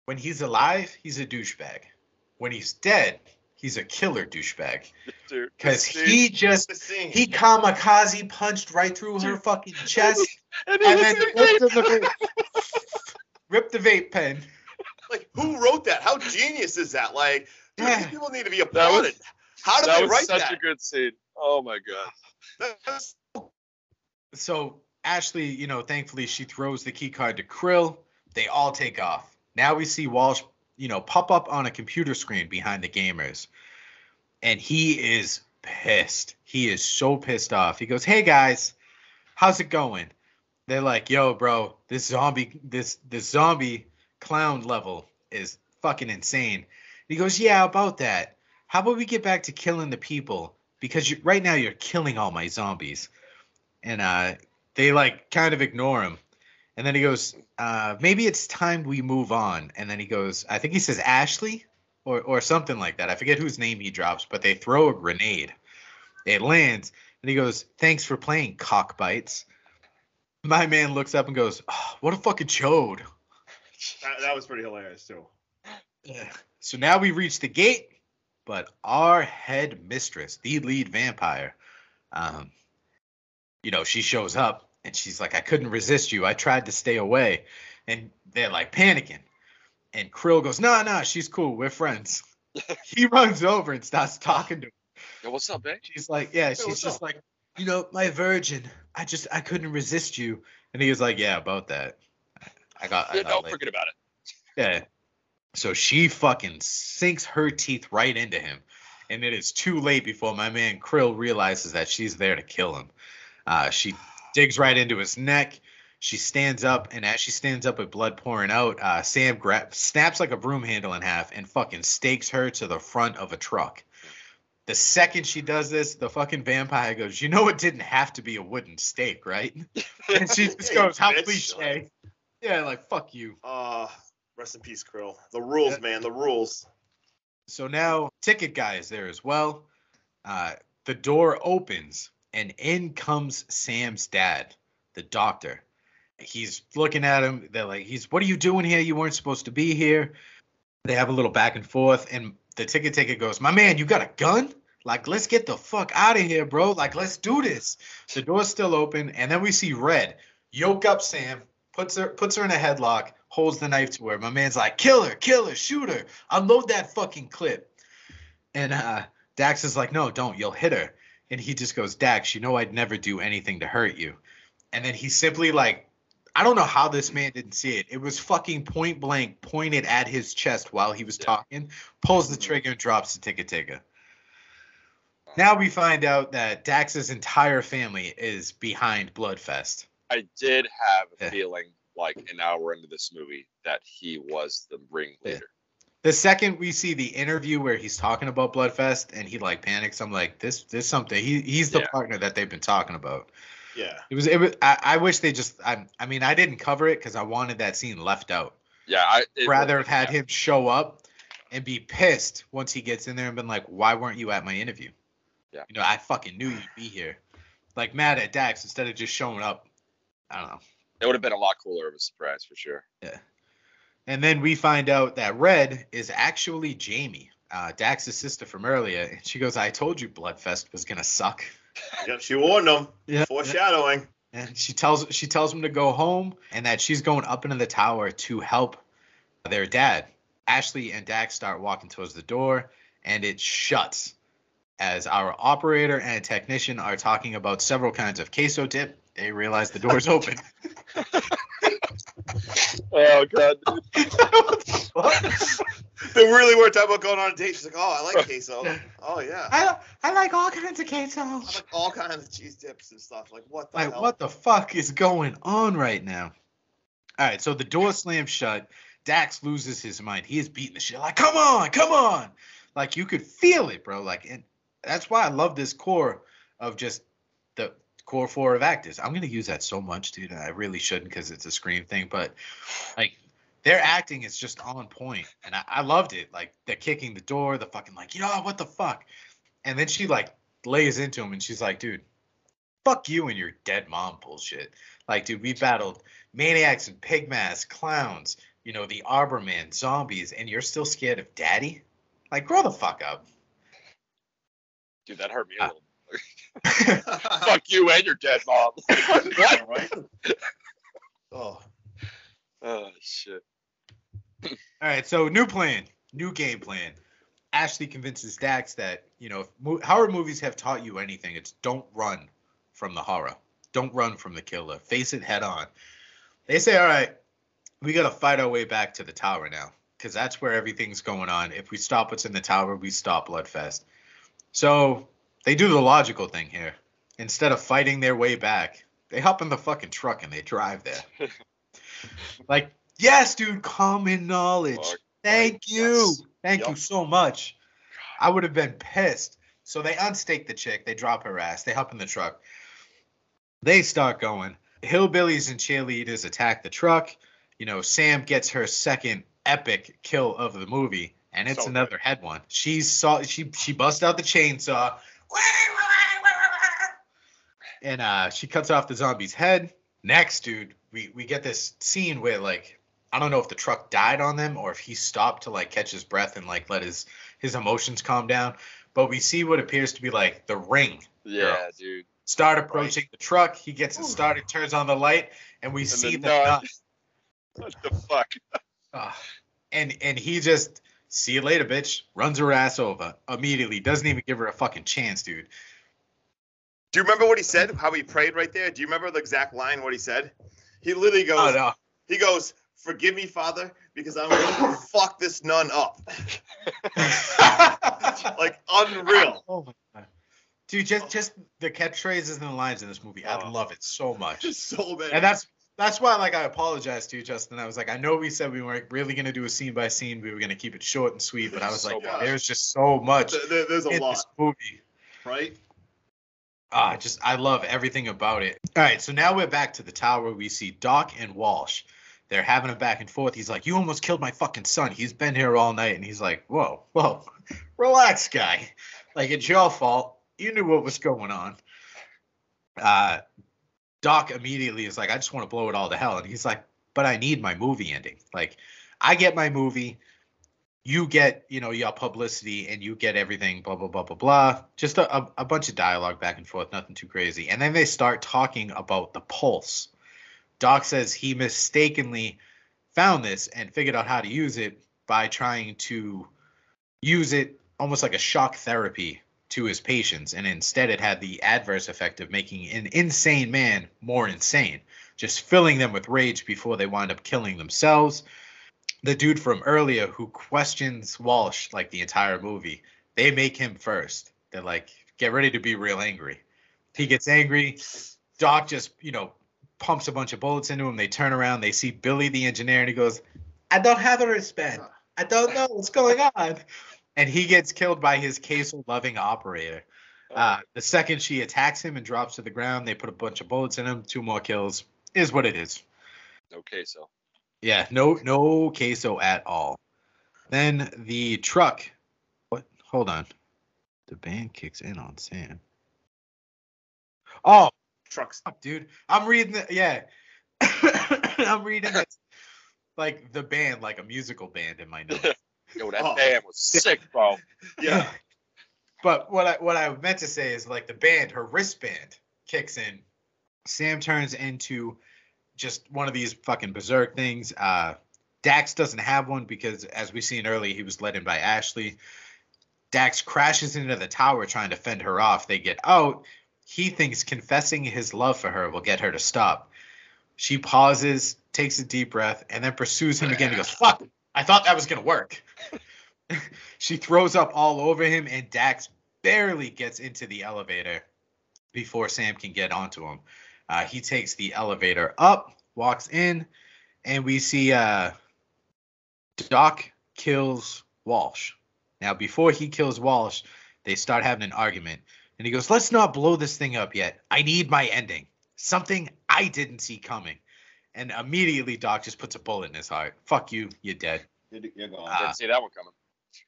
when he's alive, he's a douchebag. When he's dead, he's a killer douchebag. Because he just he kamikaze punched right through her fucking chest <laughs> and and then ripped the, ripped the vape pen. Like who wrote that? How genius is that? Like, dude, these people need to be was- applauded. How did that they was write such that? a good scene. Oh my god. That's- So Ashley, you know, thankfully she throws the key card to Krill. They all take off. Now we see Walsh, you know, pop up on a computer screen behind the gamers. And he is pissed. He is so pissed off. He goes, "Hey guys, how's it going?" They're like, "Yo, bro, this zombie this this zombie clown level is fucking insane." he goes, "Yeah, about that. How about we get back to killing the people because you, right now you're killing all my zombies." And uh they like kind of ignore him. And then he goes, uh, maybe it's time we move on. And then he goes, I think he says Ashley or, or something like that. I forget whose name he drops, but they throw a grenade. It lands, and he goes, Thanks for playing, cockbites. My man looks up and goes, oh, What a fucking chode. That, that was pretty hilarious too. So now we reach the gate, but our head mistress, the lead vampire, um, you know, she shows up and she's like, I couldn't resist you. I tried to stay away. And they're like panicking. And Krill goes, Nah, nah, she's cool. We're friends. <laughs> he runs over and starts talking to her. Yo, what's up, babe? She's like, Yeah, she's what's just up? like, You know, my virgin, I just, I couldn't resist you. And he was like, Yeah, about that. I got, I got don't laid." forget about it. Yeah. So she fucking sinks her teeth right into him. And it is too late before my man Krill realizes that she's there to kill him. Uh, she digs right into his neck. She stands up, and as she stands up with blood pouring out, uh, Sam gra- snaps like a broom handle in half and fucking stakes her to the front of a truck. The second she does this, the fucking vampire goes, You know, it didn't have to be a wooden stake, right? <laughs> And she just goes, How cliche. Yeah, like, fuck you. Uh, rest in peace, Krill. The rules, Yeah. man. The rules. So now Ticket Guy is there as well. Uh, the door opens and in comes Sam's dad, the doctor. He's looking at him. They're like, "He's what are you doing here? You weren't supposed to be here." They have a little back and forth, and the ticket ticket goes, "My man, you got a gun? Like, let's get the fuck out of here, bro. Like, let's do this." The door's still open, and then we see Red yoke up Sam, puts her puts her in a headlock, holds the knife to her. My man's like, "Kill her, kill her, shoot her, unload that fucking clip." And uh, Dax is like, "No, don't. You'll hit her." And he just goes, "Dax, you know I'd never do anything to hurt you." And then he simply like, I don't know how this man didn't see it. It was fucking point blank, pointed at his chest while he was Yeah. talking. Pulls the trigger and drops the ticka ticka. Now we find out that Dax's entire family is behind Bloodfest. I did have a Yeah. feeling, like an hour into this movie, that he was the ringleader. The second we see the interview where he's talking about Bloodfest and he like panics, I'm like, this this something. He he's the Yeah. partner that they've been talking about. Yeah. It was it was. I, I wish they just. I I mean I didn't cover it because I wanted that scene left out. Yeah, I it Rather would've had been- him show up and be pissed once he gets in there and been like, why weren't you at my interview? Yeah. You know, I fucking knew you'd be here. Like mad at Dax instead of just showing up. I don't know. It would have been a lot cooler of a surprise for sure. Yeah. And then we find out that Red is actually Jamie, uh, Dax's sister from earlier. And she goes, I told you Bloodfest was gonna suck. Yep. She warned them. <laughs> Yeah. Foreshadowing. And she tells she tells him to go home and that she's going up into the tower to help their dad. Ashley and Dax start walking towards the door and it shuts as our operator and technician are talking about several kinds of queso dip. They realize the door's open. <laughs> Oh god. <laughs> They really were talking about going on a date. She's like, oh, I like queso. Oh yeah. I, I like all kinds of queso. I like all kinds of cheese dips and stuff. Like what the Like, hell? what the fuck is going on right now? All right, so the door slams shut. Dax loses his mind. He is beating the shit. Like, come on, come on. Like, you could feel it, bro. Like, and that's why I love this core of just the core four of actors. I'm going to use that so much, dude. and I really shouldn't because it's a screen thing. But, like, their acting is just on point, And I, I loved it. Like, they're kicking the door, the fucking, like, you know what the fuck? And then she, like, lays into him and she's like, dude, fuck you and your dead mom bullshit. Like, dude, we battled maniacs and pig masks, clowns, you know, the Arborman, zombies, and you're still scared of daddy? Like, grow the fuck up. Dude, that hurt me a Ah. little. <laughs> Fuck you and your dead mom. <laughs> what? right? Oh. Oh shit. <laughs> All right, so new plan, new game plan. Ashley convinces Dax that, you know, if mo- horror movies have taught you anything, it's don't run from the horror. Don't run from the killer. Face it head on. They say, all right, we got to fight our way back to the tower now because that's where everything's going on. If we stop what's in the tower, we stop Bloodfest. So they do the logical thing here. Instead of fighting their way back, they hop in the fucking truck and they drive there. <laughs> like, yes, dude, common knowledge. Thank you. Yes. Thank you so much. I would have been pissed. So they unstake the chick. They drop her ass. They hop in the truck. They start going. Hillbillies and cheerleaders attack the truck. You know, Sam gets her second epic kill of the movie, and it's So another head one. She saw she she busts out the chainsaw. And uh, she cuts off the zombie's head. Next, dude, we we get this scene where like I don't know if the truck died on them or if he stopped to like catch his breath and like let his his emotions calm down. But we see what appears to be like the ring Yeah, dude. start approaching the truck. He gets it started, turns on the light, and we And see the the nut. nut. What the fuck? Ah, and and he just see you later, bitch. Runs her ass over immediately. Doesn't even give her a fucking chance, dude. Do you remember what he said? How he prayed right there? Do you remember the exact line? What he said? He literally goes. Oh no. He goes, "Forgive me, Father, because I'm going to <laughs> fuck this nun up." <laughs> like unreal. Oh my god. Dude, just just the catchphrases and the lines in this movie, I Oh. love it so much. <laughs> so bad. And that's that's why like I apologize to you, Justin. I was like, I know we said we weren't really gonna do a scene by scene, we were gonna keep it short and sweet, but I was So like, much. there's just so much there- there's a in lot, this movie. right? Ah, just I love everything about it. All right, so now we're back to the tower. We see Doc and Walsh. They're having a back and forth. He's like, "You almost killed my fucking son. He's been here all night." And he's like, "Whoa, whoa, <laughs> relax, guy. Like it's your fault. You knew what was going on." Uh, Doc immediately is like, "I just want to blow it all to hell." And he's like, "But I need my movie ending. Like, I get my movie." you get you know your publicity and you get everything blah blah blah blah blah just a, a, a bunch of dialogue back and forth nothing too crazy and then they start talking about the pulse doc says he mistakenly found this and figured out how to use it by trying to use it almost like a shock therapy to his patients and instead it had the adverse effect of making an insane man more insane just filling them with rage before they wind up killing themselves the dude from earlier who questions Walsh like the entire movie, they make him first. They're like, get ready to be real angry. He gets angry. Doc just, you know, pumps a bunch of bullets into him. They turn around, they see Billy the engineer, and he goes, I don't have a wristband. I don't know what's going on. And he gets killed by his queso loving operator. Uh, the second she attacks him and drops to the ground, they put a bunch of bullets in him. Two more kills. Is what it is. Okay, so Yeah, no no queso at all. Then the truck. What? Hold on. The band kicks in on Sam. Oh, Trucks. fuck, dude. I'm reading the yeah. <coughs> I'm reading this like the band, like a musical band in my notes. <laughs> yo, that Oh. band was sick, bro. <laughs> Yeah. But what I what I meant to say is like the band, her wristband kicks in. Sam turns into just one of these fucking berserk things. Uh Dax doesn't have one because as we seen earlier, he was led in by Ashley. Dax crashes into the tower trying to fend her off. They get out. He thinks confessing his love for her will get her to stop. She pauses, takes a deep breath, and then pursues him again. He goes, Fuck, I thought that was gonna work. <laughs> she throws up all over him, and Dax barely gets into the elevator before Sam can get onto him. Uh, he takes the elevator up, walks in, and we see uh, Doc kills Walsh. Now, before he kills Walsh, they start having an argument. And he goes, Let's not blow this thing up yet. I need my ending. Something I didn't see coming. And immediately, Doc just puts a bullet in his heart. Fuck you, you're dead. You're, you're gone. Ah. Didn't see that one coming.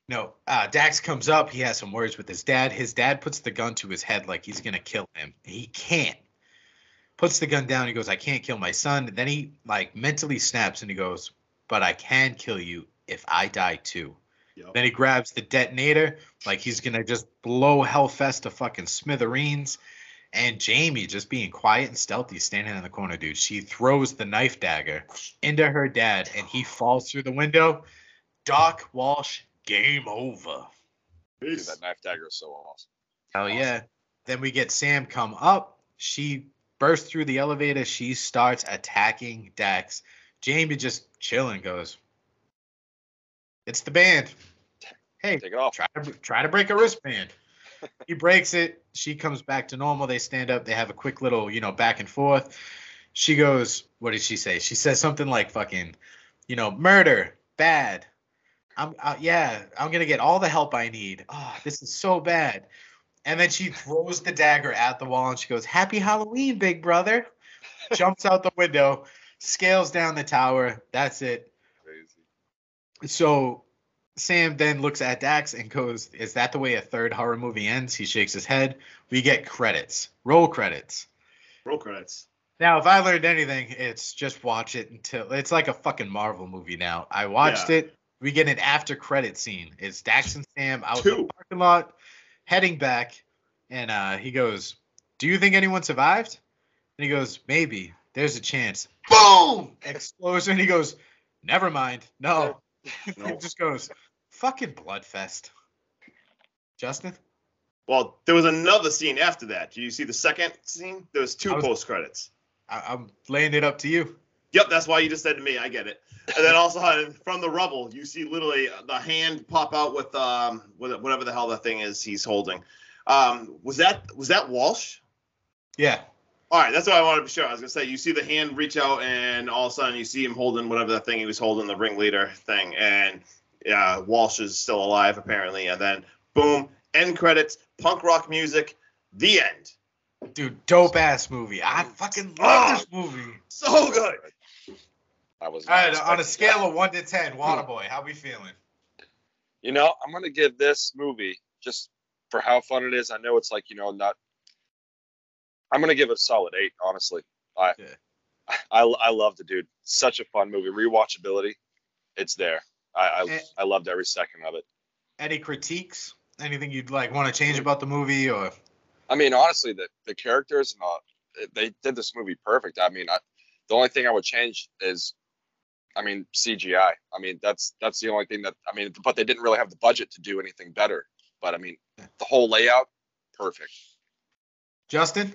No, uh, Dax comes up. He has some words with his dad. His dad puts the gun to his head like he's gonna kill him. He can't. Puts the gun down. He goes, "I can't kill my son." Then he like mentally snaps and he goes, "But I can kill you if I die too." Yep. Then he grabs the detonator like he's gonna just blow Hellfest to fucking smithereens. And Jamie, just being quiet and stealthy, standing in the corner, dude. She throws the knife dagger into her dad, and he falls through the window. Doc Walsh, game over. Dude, that knife dagger is so awesome. Hell yeah. Then we get Sam come up. She bursts through the elevator. She starts attacking Dax. Jamie just chilling goes, It's the band. Hey, Take it off. try to try to break a wristband. He breaks it. She comes back to normal. They stand up. They have a quick little, you know, back and forth. She goes, what did she say? She says something like fucking, you know, murder, bad. I'm uh, yeah, I'm gonna get all the help I need. Oh, this is so bad. And then she throws the dagger at the wall and she goes, "Happy Halloween, big brother." Jumps out the window, scales down the tower. That's it. Crazy. So Sam then looks at Dax and goes, Is that the way a third horror movie ends? He shakes his head. We get credits. Roll credits. Roll credits. Now, if I learned anything, it's just watch it until it's like a fucking Marvel movie now. I watched Yeah. it. We get an after credit scene. It's Dax and Sam out in the parking lot, heading back, and uh, he goes, "Do you think anyone survived?" And he goes, "Maybe. There's a chance." Boom! Explosion. He goes, "Never mind. No." No. <laughs> he just goes, "Fucking bloodfest." Justin. Well, there was another scene after that. Did you see the second scene? There was two was- post credits. I- I'm laying it up to you. Yep, that's why you just said to me. I get it. And then also <laughs> uh, from the rubble, you see literally the hand pop out with um whatever the hell that thing is he's holding. Um, was that was that Walsh? Yeah. All right, that's what I wanted to be sure. I was gonna say you see the hand reach out, and all of a sudden you see him holding whatever that thing he was holding, the ringleader thing, and yeah, Walsh is still alive apparently. And then boom, end credits, punk rock music, the end. Dude, dope ass movie. I fucking love Oh. this movie. So good. I was All right, on a scale that. of one to ten, Waterboy, hmm. how we feeling? You know, I'm gonna give this movie just for how fun it is. I know it's like you know not. I'm gonna give it a solid eight. Honestly, I Yeah. I I loved it, dude. Such a fun movie. Rewatchability, it's there. I I, Eh. I loved every second of it. Any critiques? Anything you'd like want to change about the movie or? I mean, honestly, the the characters and all, they did this movie perfect. I mean, I, the only thing I would change is, I mean, CGI. I mean, that's that's the only thing that I mean, but they didn't really have the budget to do anything better. But I mean, the whole layout, perfect. Justin?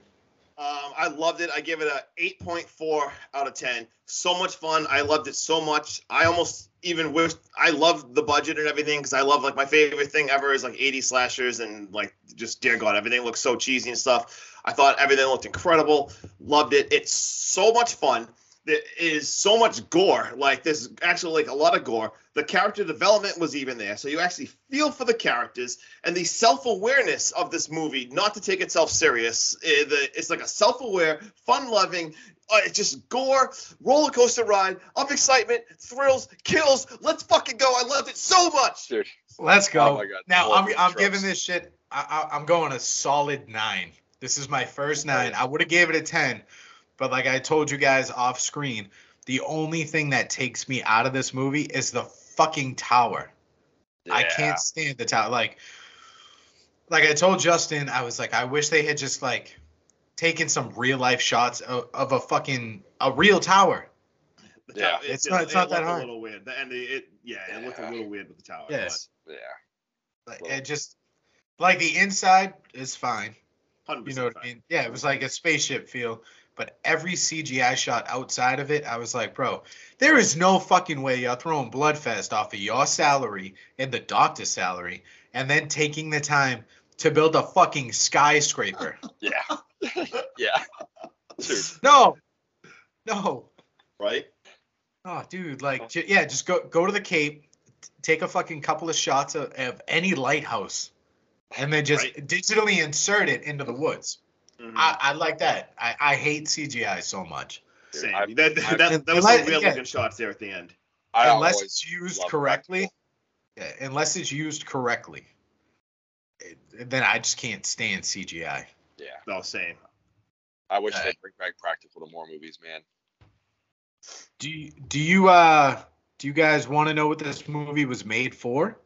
Um, I loved it. I give it a 8.4 out of 10. So much fun. I loved it so much. I almost even with I love the budget and everything because I love like my favorite thing ever is like 80 slashers and like just dear God, everything looks so cheesy and stuff. I thought everything looked incredible. Loved it. It's so much fun. There is so much gore. Like there's actually like a lot of gore. The character development was even there, so you actually feel for the characters and the self-awareness of this movie, not to take itself serious. eh, It's like a self-aware, fun-loving. Uh, it's just gore, roller coaster ride of excitement, thrills, kills. Let's fucking go! I loved it so much. Dude, Let's go. Oh my God, Now love I'm I'm tropes. giving this shit. I, I, I'm going a solid nine. This is my first nine. I would have gave it a ten, but like I told you guys off screen, the only thing that takes me out of this movie is the fucking tower. I can't stand the tower. Like, like I told Justin, I was like, I wish they had just like taken some real life shots of, of a fucking a real tower. The Yeah. tower- It's it- not- it's it not that looked hard. A little weird. The- And it, it yeah, it looked a little weird with the tower. Yes. Yeah. Like, Well- it just like the inside is fine. 100% You know what I mean? Yeah, it was like a spaceship feel. But every CGI shot outside of it, I was like, bro, there is no fucking way you're throwing Bloodfest off of your salary and the doctor's salary and then taking the time to build a fucking skyscraper. <laughs> Yeah. yeah. Dude, no, no. Right? Oh, dude, like, j- yeah, just go go to the Cape, t- take a fucking couple of shots of, of any lighthouse, and then just Right. digitally insert it into the woods. Mhm. I, I like that. I, I hate CGI so much. Same. I- that, I- that, that was Unless- some real yeah. looking shots there at the end. I unless it's used correctly. Yeah, unless it's used correctly, it- then I just can't stand CGI. Yeah. No, same. I wish Uh, they'd bring back practical to more movies, man. Do you, do you uh do you guys want to know what this movie was made for?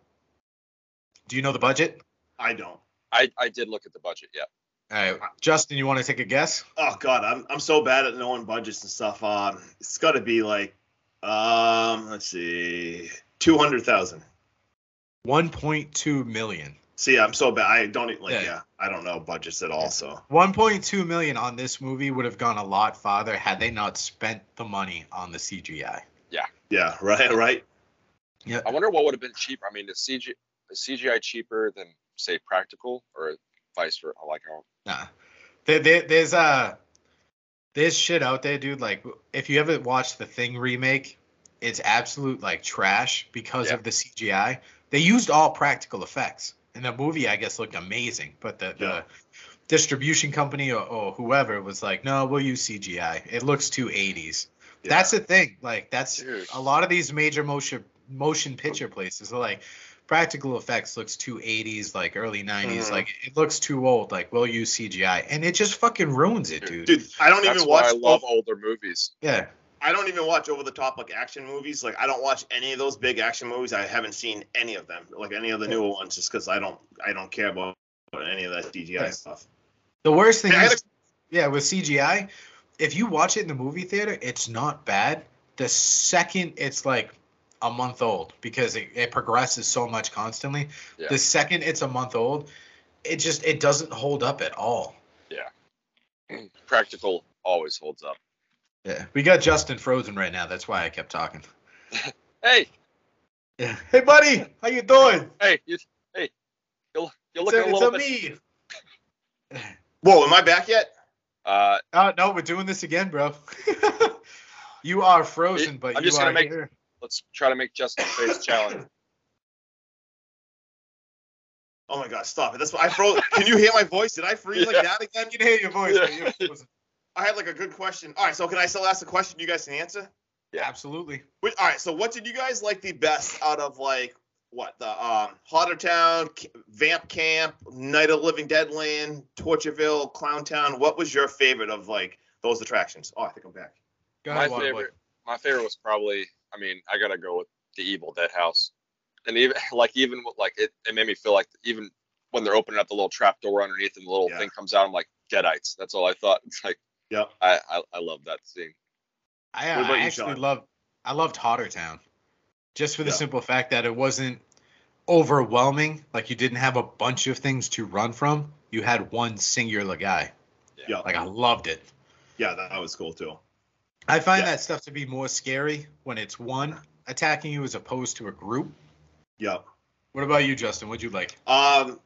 Do you know the budget? I don't. I, I did look at the budget, yeah. All right, Justin, you want to take a guess? Oh god, I'm I'm so bad at knowing budgets and stuff. Um, it's got to be like, um, let's see, two hundred thousand. 1.2 million. See, I'm so bad. I don't like. Yeah. Yeah. I don't know budgets at all. So 1.2 million on this movie would have gone a lot farther had they not spent the money on the CGI. yeah, Yeah. <laughs> right, right. Yeah. I wonder what would have been cheaper. I mean, is CG is CGI cheaper than say practical or vice versa? Like, uh, Nah. There, there, there's uh there's shit out there, dude. Like if you ever watched the Thing remake, it's absolute like trash because Yeah. of the CGI. They used all practical effects. And the movie I guess looked amazing, but the, Yeah. the distribution company or, or whoever was like, no, we'll use CGI. It looks too 80s. That's the thing. Like that's Dude. a lot of these major motion motion picture places are like, practical effects looks too 80s, like early 90s. Mhm. Like it looks too old. Like we'll use CGI, and it just fucking ruins it, dude. Dude, I don't That's even why watch. I love older movies. Yeah. I don't even watch over the top like action movies. Like I don't watch any of those big action movies. I haven't seen any of them, like any of the newer ones, just because I don't I don't care about any of that CGI Yeah. stuff. The worst thing Yeah, I had is, yeah, with CGI, if you watch it in the movie theater, it's not bad. The second it's like a month old because it, it progresses so much constantly. Yeah. The second it's a month old, it just it doesn't hold up at all. Yeah. Practical always holds up. Yeah. We got Justin frozen right now. That's why I kept talking. <laughs> Hey, Yeah. Hey buddy, how you doing? hey, you, hey, you're, you're It's looking a, a it's little a bit. me. <laughs> Whoa, am I back yet? Uh, Oh no, we're doing this again, bro. <laughs> you are frozen, but I'm you just are gonna make- here. Let's try to make Justin face <laughs> challenge. Oh my god, stop it! That's what I froze. Can you hear my voice? Did I freeze like that again? You can hear your voice. but you're. I had like a good question. All right, so can I still ask a question you guys can answer? Yeah, absolutely. Wait, all right, so what did you guys like the best out of like what the um Hotter Town, Vamp Camp, Night of the Living Dead Land, Tortureville, Clown Town? What was your favorite of like those attractions? Oh, I think I'm back. Go my ahead, Waterboy. favorite, my favorite was probably. I mean, I gotta go with the Evil Dead house, and even <laughs> like even with, like it, it made me feel like even when they're opening up the little trap door underneath and the little Yeah. thing comes out, I'm like Deadites. That's all I thought. <laughs> It's like Yep. I I, I love that scene. I, I you, actually Sean? loved I loved Hotter Town, just for the Yeah. simple fact that it wasn't overwhelming. Like you didn't have a bunch of things to run from. You had one singular guy. Yeah, Like I loved it. yeah, that, that was cool too. I find Yeah. that stuff to be more scary when it's one attacking you as opposed to a group. Yep. What about you, Justin? What'd you like? Um,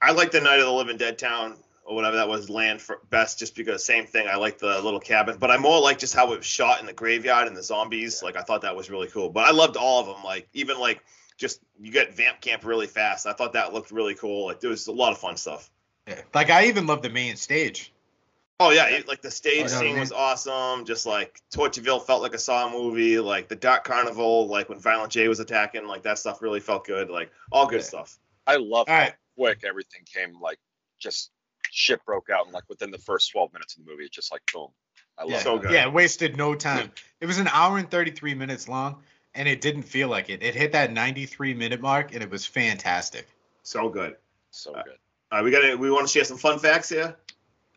I like the Night of the Living Dead Town or whatever that was land for best, just because same thing. I like the little cabin, but I more like just how it was shot in the graveyard and the zombies. Like I thought that was really cool. But I loved all of them. Like even like just you get Vamp Camp really fast. I thought that looked really cool. Like there was a lot of fun stuff. Yeah. Like I even love the main stage. Oh yeah, it- like the stage Oh, yeah, scene man. was awesome. Just like Tortureville felt like a Saw movie. Like the Dark Carnival, like when Violent J was attacking, like that stuff really felt good. Like all good Yeah. stuff. I love All how right. quick everything came. Like just shit broke out, and like within the first 12 minutes of the movie, it just like boom. I love Yeah. So good. Yeah, wasted no time. It was an hour and 33 minutes long, and it didn't feel like it. It hit that 93 minute mark, and it was fantastic. So good. So Uh, good. All right, we got to we want to share some fun facts here.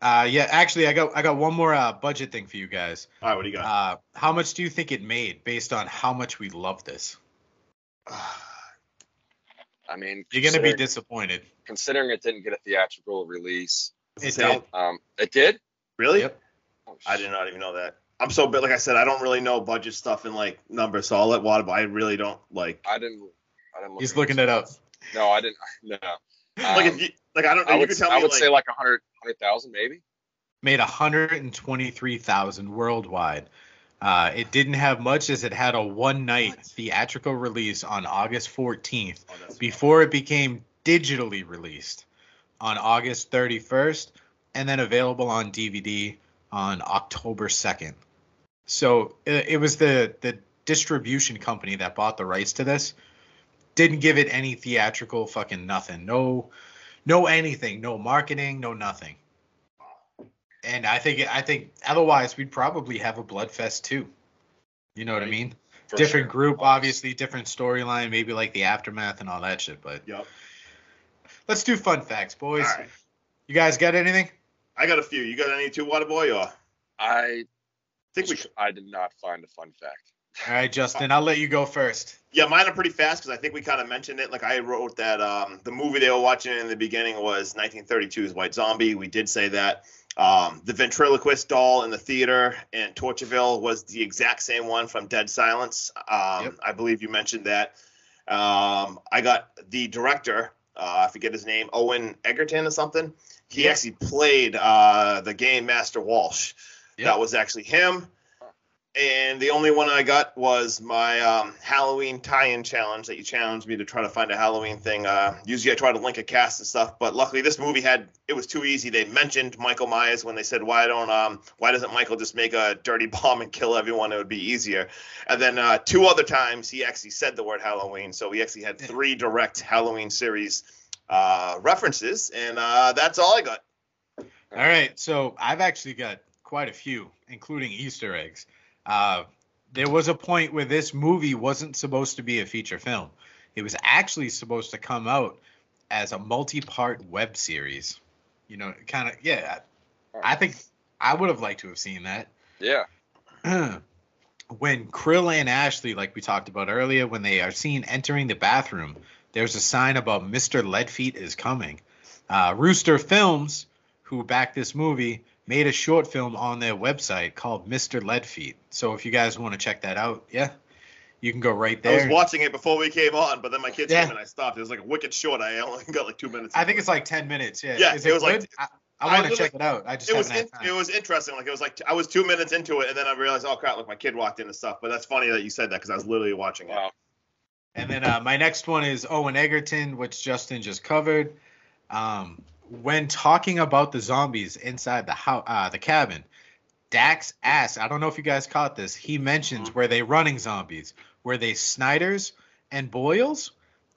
Uh, yeah, actually, I got I got one more uh, budget thing for you guys. All right, what do you got? Uh, how much do you think it made based on how much we love this? <sighs> I mean, You're gonna be disappointed. considering it didn't get a theatrical release. It did. Um, it did. really? Yep. Oh, I did not even know that. I'm so big. Like I said, I don't really know budget stuff and like numbers, so I'll let Water. But I really don't like. I didn't. I didn't. Look He's looking it up. No, I didn't. <laughs> No. like Um, if you like, I don't know. I You would, could tell I me would like, say like a hundred, hundred thousand maybe. Made 123,000 worldwide. Uh, it didn't have much as it had a one night theatrical release on August 14th Oh, before it became digitally released on August 31st and then available on DVD on October 2nd. So it, it was the the distribution company that bought the rights to this didn't give it any theatrical fucking nothing. No no anything, no marketing, no nothing. And I think I think otherwise we'd probably have a Bloodfest too. You know what I mean? for different sure. group, obviously, different storyline, maybe like the aftermath and all that shit. But Yep. let's do fun facts, boys. All right. You guys got anything? I got a few. You got any too, Water Boy? Or I I think we. Should. I did not find a fun fact. All right, Justin, I'll let you go first. Yeah, mine are pretty fast because I think we kind of mentioned it. Like I wrote that um, the movie they were watching in the beginning was 1932's White Zombie. We did say that. Um, the ventriloquist doll in the theater in Tortureville was the exact same one from Dead Silence. Um, Yep. I believe you mentioned that. Um, I got the director. Uh, I forget his name, Owen Egerton or something. He Yep. actually played uh, the game Master Walsh. Yep. That was actually him. And the only one I got was my um, Halloween tie-in challenge that you challenged me to try to find a Halloween thing. Uh, usually I try to link a cast and stuff, but luckily this movie had it was too easy. They mentioned Michael Myers when they said why don't um why doesn't Michael just make a dirty <laughs> bomb and kill everyone? It would be easier. And then uh, two other times he actually said the word Halloween, so we actually had three direct Halloween series uh, references, and uh, that's all I got. All right, so I've actually got quite a few, including Easter eggs. Uh, there was a point where this movie wasn't supposed to be a feature film. It was actually supposed to come out as a multi-part web series. You know, kind of yeah. I think I would have liked to have seen that. Yeah. <clears throat> when Krill and Ashley, like we talked about earlier, when they are seen entering the bathroom, there's a sign about Mr. Leadfeet is coming. Uh, Rooster Films, who backed this movie, made a short film on their website called Mr. Leadfeet. So if you guys want to check that out, yeah, you can go right there. I was watching it before we came on, but then my kids Yeah. came and I stopped. It was like a wicked short. I only got like two minutes. I think it's like 10 minutes. Yeah. Yeah, Is it was like- I, I I want to check it out. I just it was in, had time. it was interesting. Like it was like I was two minutes into it, and then I realized, oh crap! Like my kid walked in and stuff. But that's funny that you said that because I was literally watching it. Wow. And then uh, my next one is Owen Egerton, which Justin just covered. Um, when talking about the zombies inside the house, uh, the cabin, Dax asked, I don't know if you guys caught this. He mentions were they running zombies? Were they Snyders and Boyles?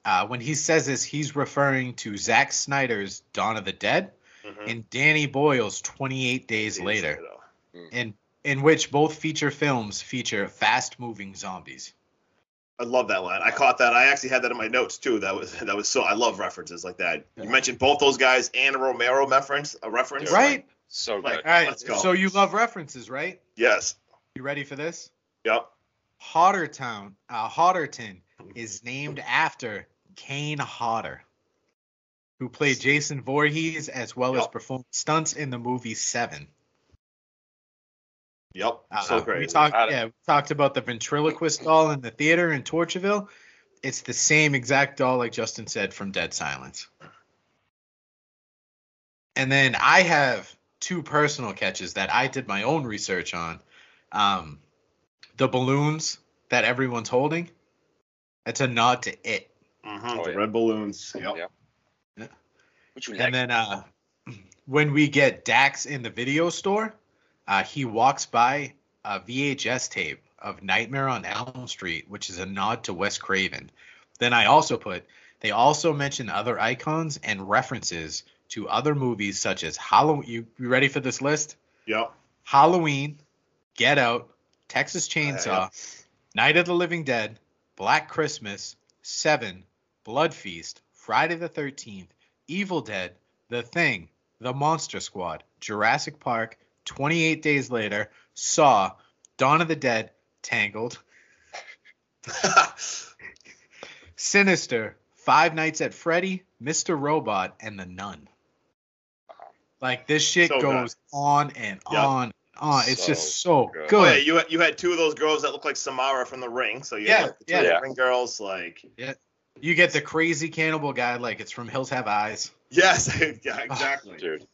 Uh, when he says this, he's referring to Zack Snyder's Dawn of the Dead Mhm. and Danny Boyle's 28 Days Days Later, Later. in in which both feature films feature fast-moving zombies. I love that line. I caught that. I actually had that in my notes too. That was that was so. I love references like that. You mentioned both those guys and a Romero reference. A reference. Right? So Like- good. All right. Let's go. So you love references, right? Yes. You ready for this? Yep. Hoddertown, uh, Hodderton is named after Kane Hodder, who played Jason Voorhees as well as performed stunts in the movie Seven. Yep. Uh, so We great. talked, yeah, we talked about the ventriloquist doll in the theater in Tortureville. It's the same exact doll, like Justin said, from Dead Silence. And then I have two personal catches that I did my own research on. Um, the balloons that everyone's holding. That's a nod to it. Mhm, Oh, the yeah. red balloons. Yep. Yeah. Which one? And then uh, <clears throat> when we get Dax in the video store, uh, he walks by a VHS tape of Nightmare on Elm Street, which is a nod to Wes Craven. Then I also put they also mention other icons and references to other movies such as Halloween. You, you ready for this list? Yep. Halloween, Get Out, Texas Chainsaw, yeah. Night of the Living Dead, Black Christmas, Seven, Blood Feast, Friday the 13th, Evil Dead, The Thing, The Monster Squad, Jurassic Park, 28 Days Later, Saw, Dawn of the Dead, Tangled, <laughs> Sinister, Five Nights at Freddy, Mr. Robot, and The Nun. Like this shit So good. goes on and Yep. on and on. It's just so good. good. Oh, yeah, you had, you had two of those girls that look like Samara from The Ring. So you Yeah, had the two yeah. Ring girls. Like Yeah. You get the crazy cannibal guy like it's from Hills Have Eyes. yes, <laughs> yeah, exactly. Dude.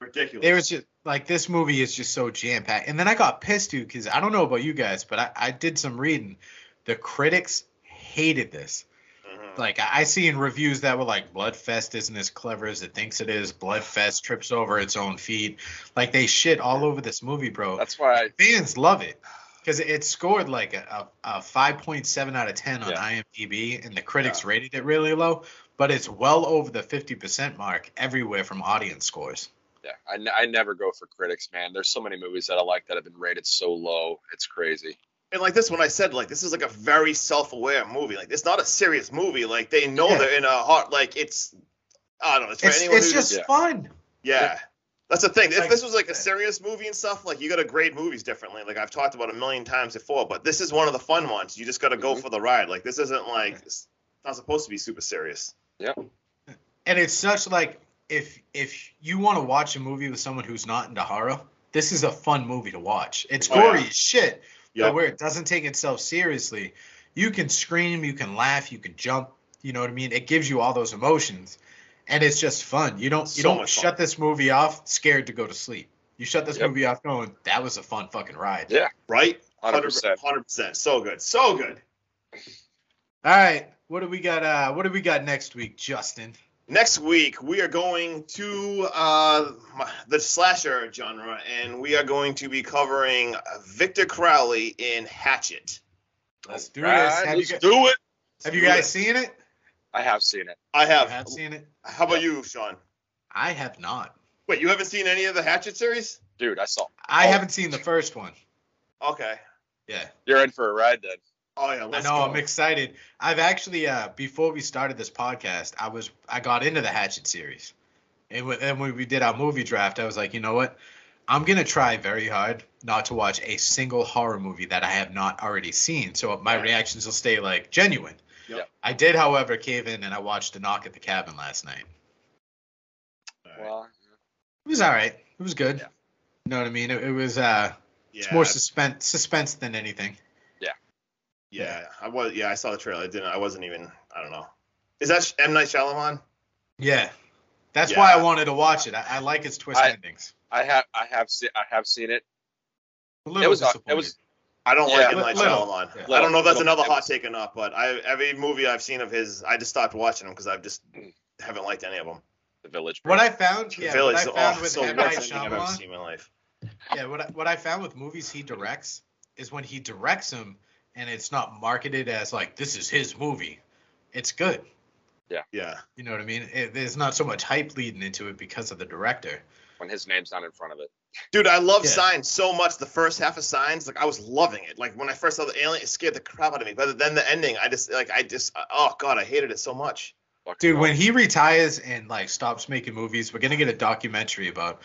Ridiculous. It was just like this movie is just so jam packed. And then I got pissed too because I don't know about you guys, but I, I did some reading. The critics hated this. Mhm. Like I I see in reviews that were like Bloodfest isn't as clever as it thinks it is. Bloodfest trips over its own feet. Like they shit all over this movie, bro. That's why I, Fans love it because it scored like a, a, a 5.7 out of 10 on Yeah. IMDb, and the critics rated it really low. But it's well over the 50% mark everywhere from audience scores. Yeah, I, n- I never go for critics, man. There's so many movies that I like that have been rated so low. It's crazy. and like this one, I said like this is like a very self-aware movie. Like it's not a serious movie. Like they know Yeah. they're in a heart. Like it's I don't know. It's for It's, anyone it's just Yeah. fun. yeah. That's the thing. If Like- this was like a serious movie and stuff, like you got to grade movies differently. Like I've talked about a million times before, but this is one of the fun ones. You just got to go Mhm. for the ride. Like this isn't like it's not supposed to be super serious. Yep. And it's such like if if you want to watch a movie with someone who's not into horror, this is a fun movie to watch. It's Oh, gory yeah. as shit, Yeah. but where it doesn't take itself seriously. You can scream, you can laugh, you can jump. You know what I mean? It gives you all those emotions, and it's just fun. You don't you So don't much fun. shut this movie off scared to go to sleep. You shut this Yep. movie off going, that was a fun fucking ride. Yeah. Right? Hundred percent. Hundred percent. So good. So good. All right. What do we got? Uh, what do we got next week, Justin? Next week we are going to uh, the slasher genre, and we are going to be covering Victor Crowley in Hatchet. Let's do Right, this. Have you, let's guys, do it. have you guys seen it? I have seen it. I I have. have seen it. How about you, Sean? I have not. Wait, you haven't seen any of the Hatchet series? Dude, I saw. I Oh. haven't seen the first one. Okay. Yeah. You're in for a ride then. Oh yeah, I let's know. go. I'm excited. I've actually, uh, before we started this podcast, I was I got into the Hatchet series, and, w- and when we did our movie draft, I was like, you know what? I'm gonna try very hard not to watch a single horror movie that I have not already seen, so my reactions will stay like genuine. Yep. I did, however, cave in and I watched A Knock at the Cabin last night. All right. Well, It was all right. It was good. Yeah. You know what I mean? It, it was uh, it's more suspense suspense than anything. Yeah. I was. Yeah, I saw the trailer. I didn't. I wasn't even. I don't know. Is that M Night Shyamalan? Yeah. That's Yeah. why I wanted to watch it. I, I like its twist I- endings. I have I have seen I have seen it. A little It was uh, disappointed. it was I don't Yeah, like M Night little. Shyamalan. Yeah. I don't know if that's Little. another hot was- take or not, but I every movie I've seen of his, I just stopped watching them because I've just haven't liked any of them. the village. What I found, The yeah, Village, what I found oh, with so M. Night thing I've ever Shyamalan, seen in my life. yeah, what I, what I found with movies he directs is when he directs them and it's not marketed as like this is his movie, it's good. Yeah, Yeah. You know what I mean? It, there's not so much hype leading into it because of the director. when his name's not in front of it. dude, I love Yeah. Signs so much. The first half of Signs, like I was loving it. Like when I first saw the alien, it scared the crap out of me. But then the ending, I just like I just uh, oh god, I hated it so much. Fucking Dude, hell. when he retires and like stops making movies, we're gonna get a documentary about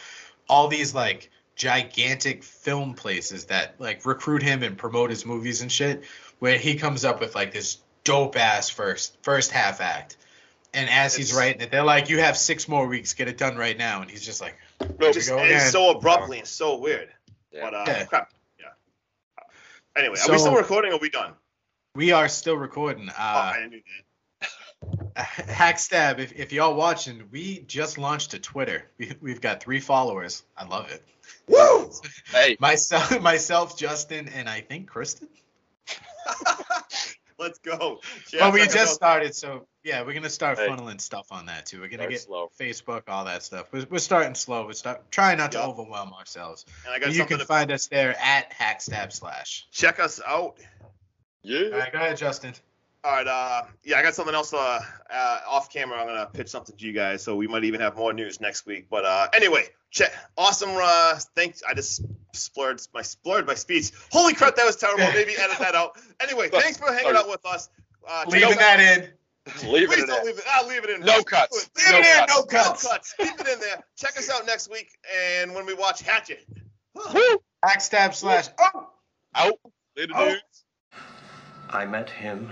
all these like gigantic film places that like recruit him and promote his movies and shit, where he comes up with like this dope ass first first half act. And as he's writing it, they're like, "You have six more weeks, get it done right now." And he's just like, It just go ends so abruptly and so weird. Yeah. But uh, Yeah. crap. Yeah. Anyway, are we still recording? or Are we done? "We are still recording." oh, Uh, I didn't do <laughs> that. Hackstab, if, if y'all watching, we just launched a Twitter. <laughs> We, we've got three followers. I love it. Woo! <laughs> Hey, Myself, myself, Justin, and I think Kristen. Let's go. well, we just out. started, so yeah, we're gonna start Hey. funneling stuff on that too. We're gonna Start get slow. Facebook, all that stuff. We're, we're starting slow. We're start trying not to overwhelm ourselves. And I got you can to find us there at Hackstab slash. check us out. yeah. All right, go ahead, Justin. All right, uh, yeah, I got something else uh, uh, off camera. I'm gonna pitch something to you guys, so we might even have more news next week. But uh, anyway, check. Awesome. Uh, thanks. I just splurred my splurred my speech. Holy crap, that was terrible. <laughs> Maybe edit that out. Anyway, thanks for hanging out with us. Uh, Leaving us that in. Leave Please it don't there. leave it. I'll leave it in. No cuts. Leave No it in. cuts. No cuts. No cuts. Keep it in there. Check us out next week, and when we watch Hatchet. Hackstab slash. Oh, Out. Later, Oh. dudes. I met him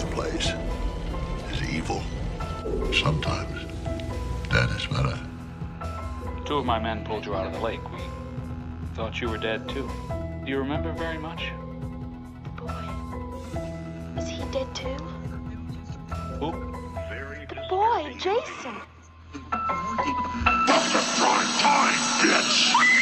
the place is evil. Sometimes that is better. Two of my men pulled you out of the lake. We thought you were dead too. Do you remember very much? The boy. Is he dead too? Who? The boy, Jason. Prime time, bitch!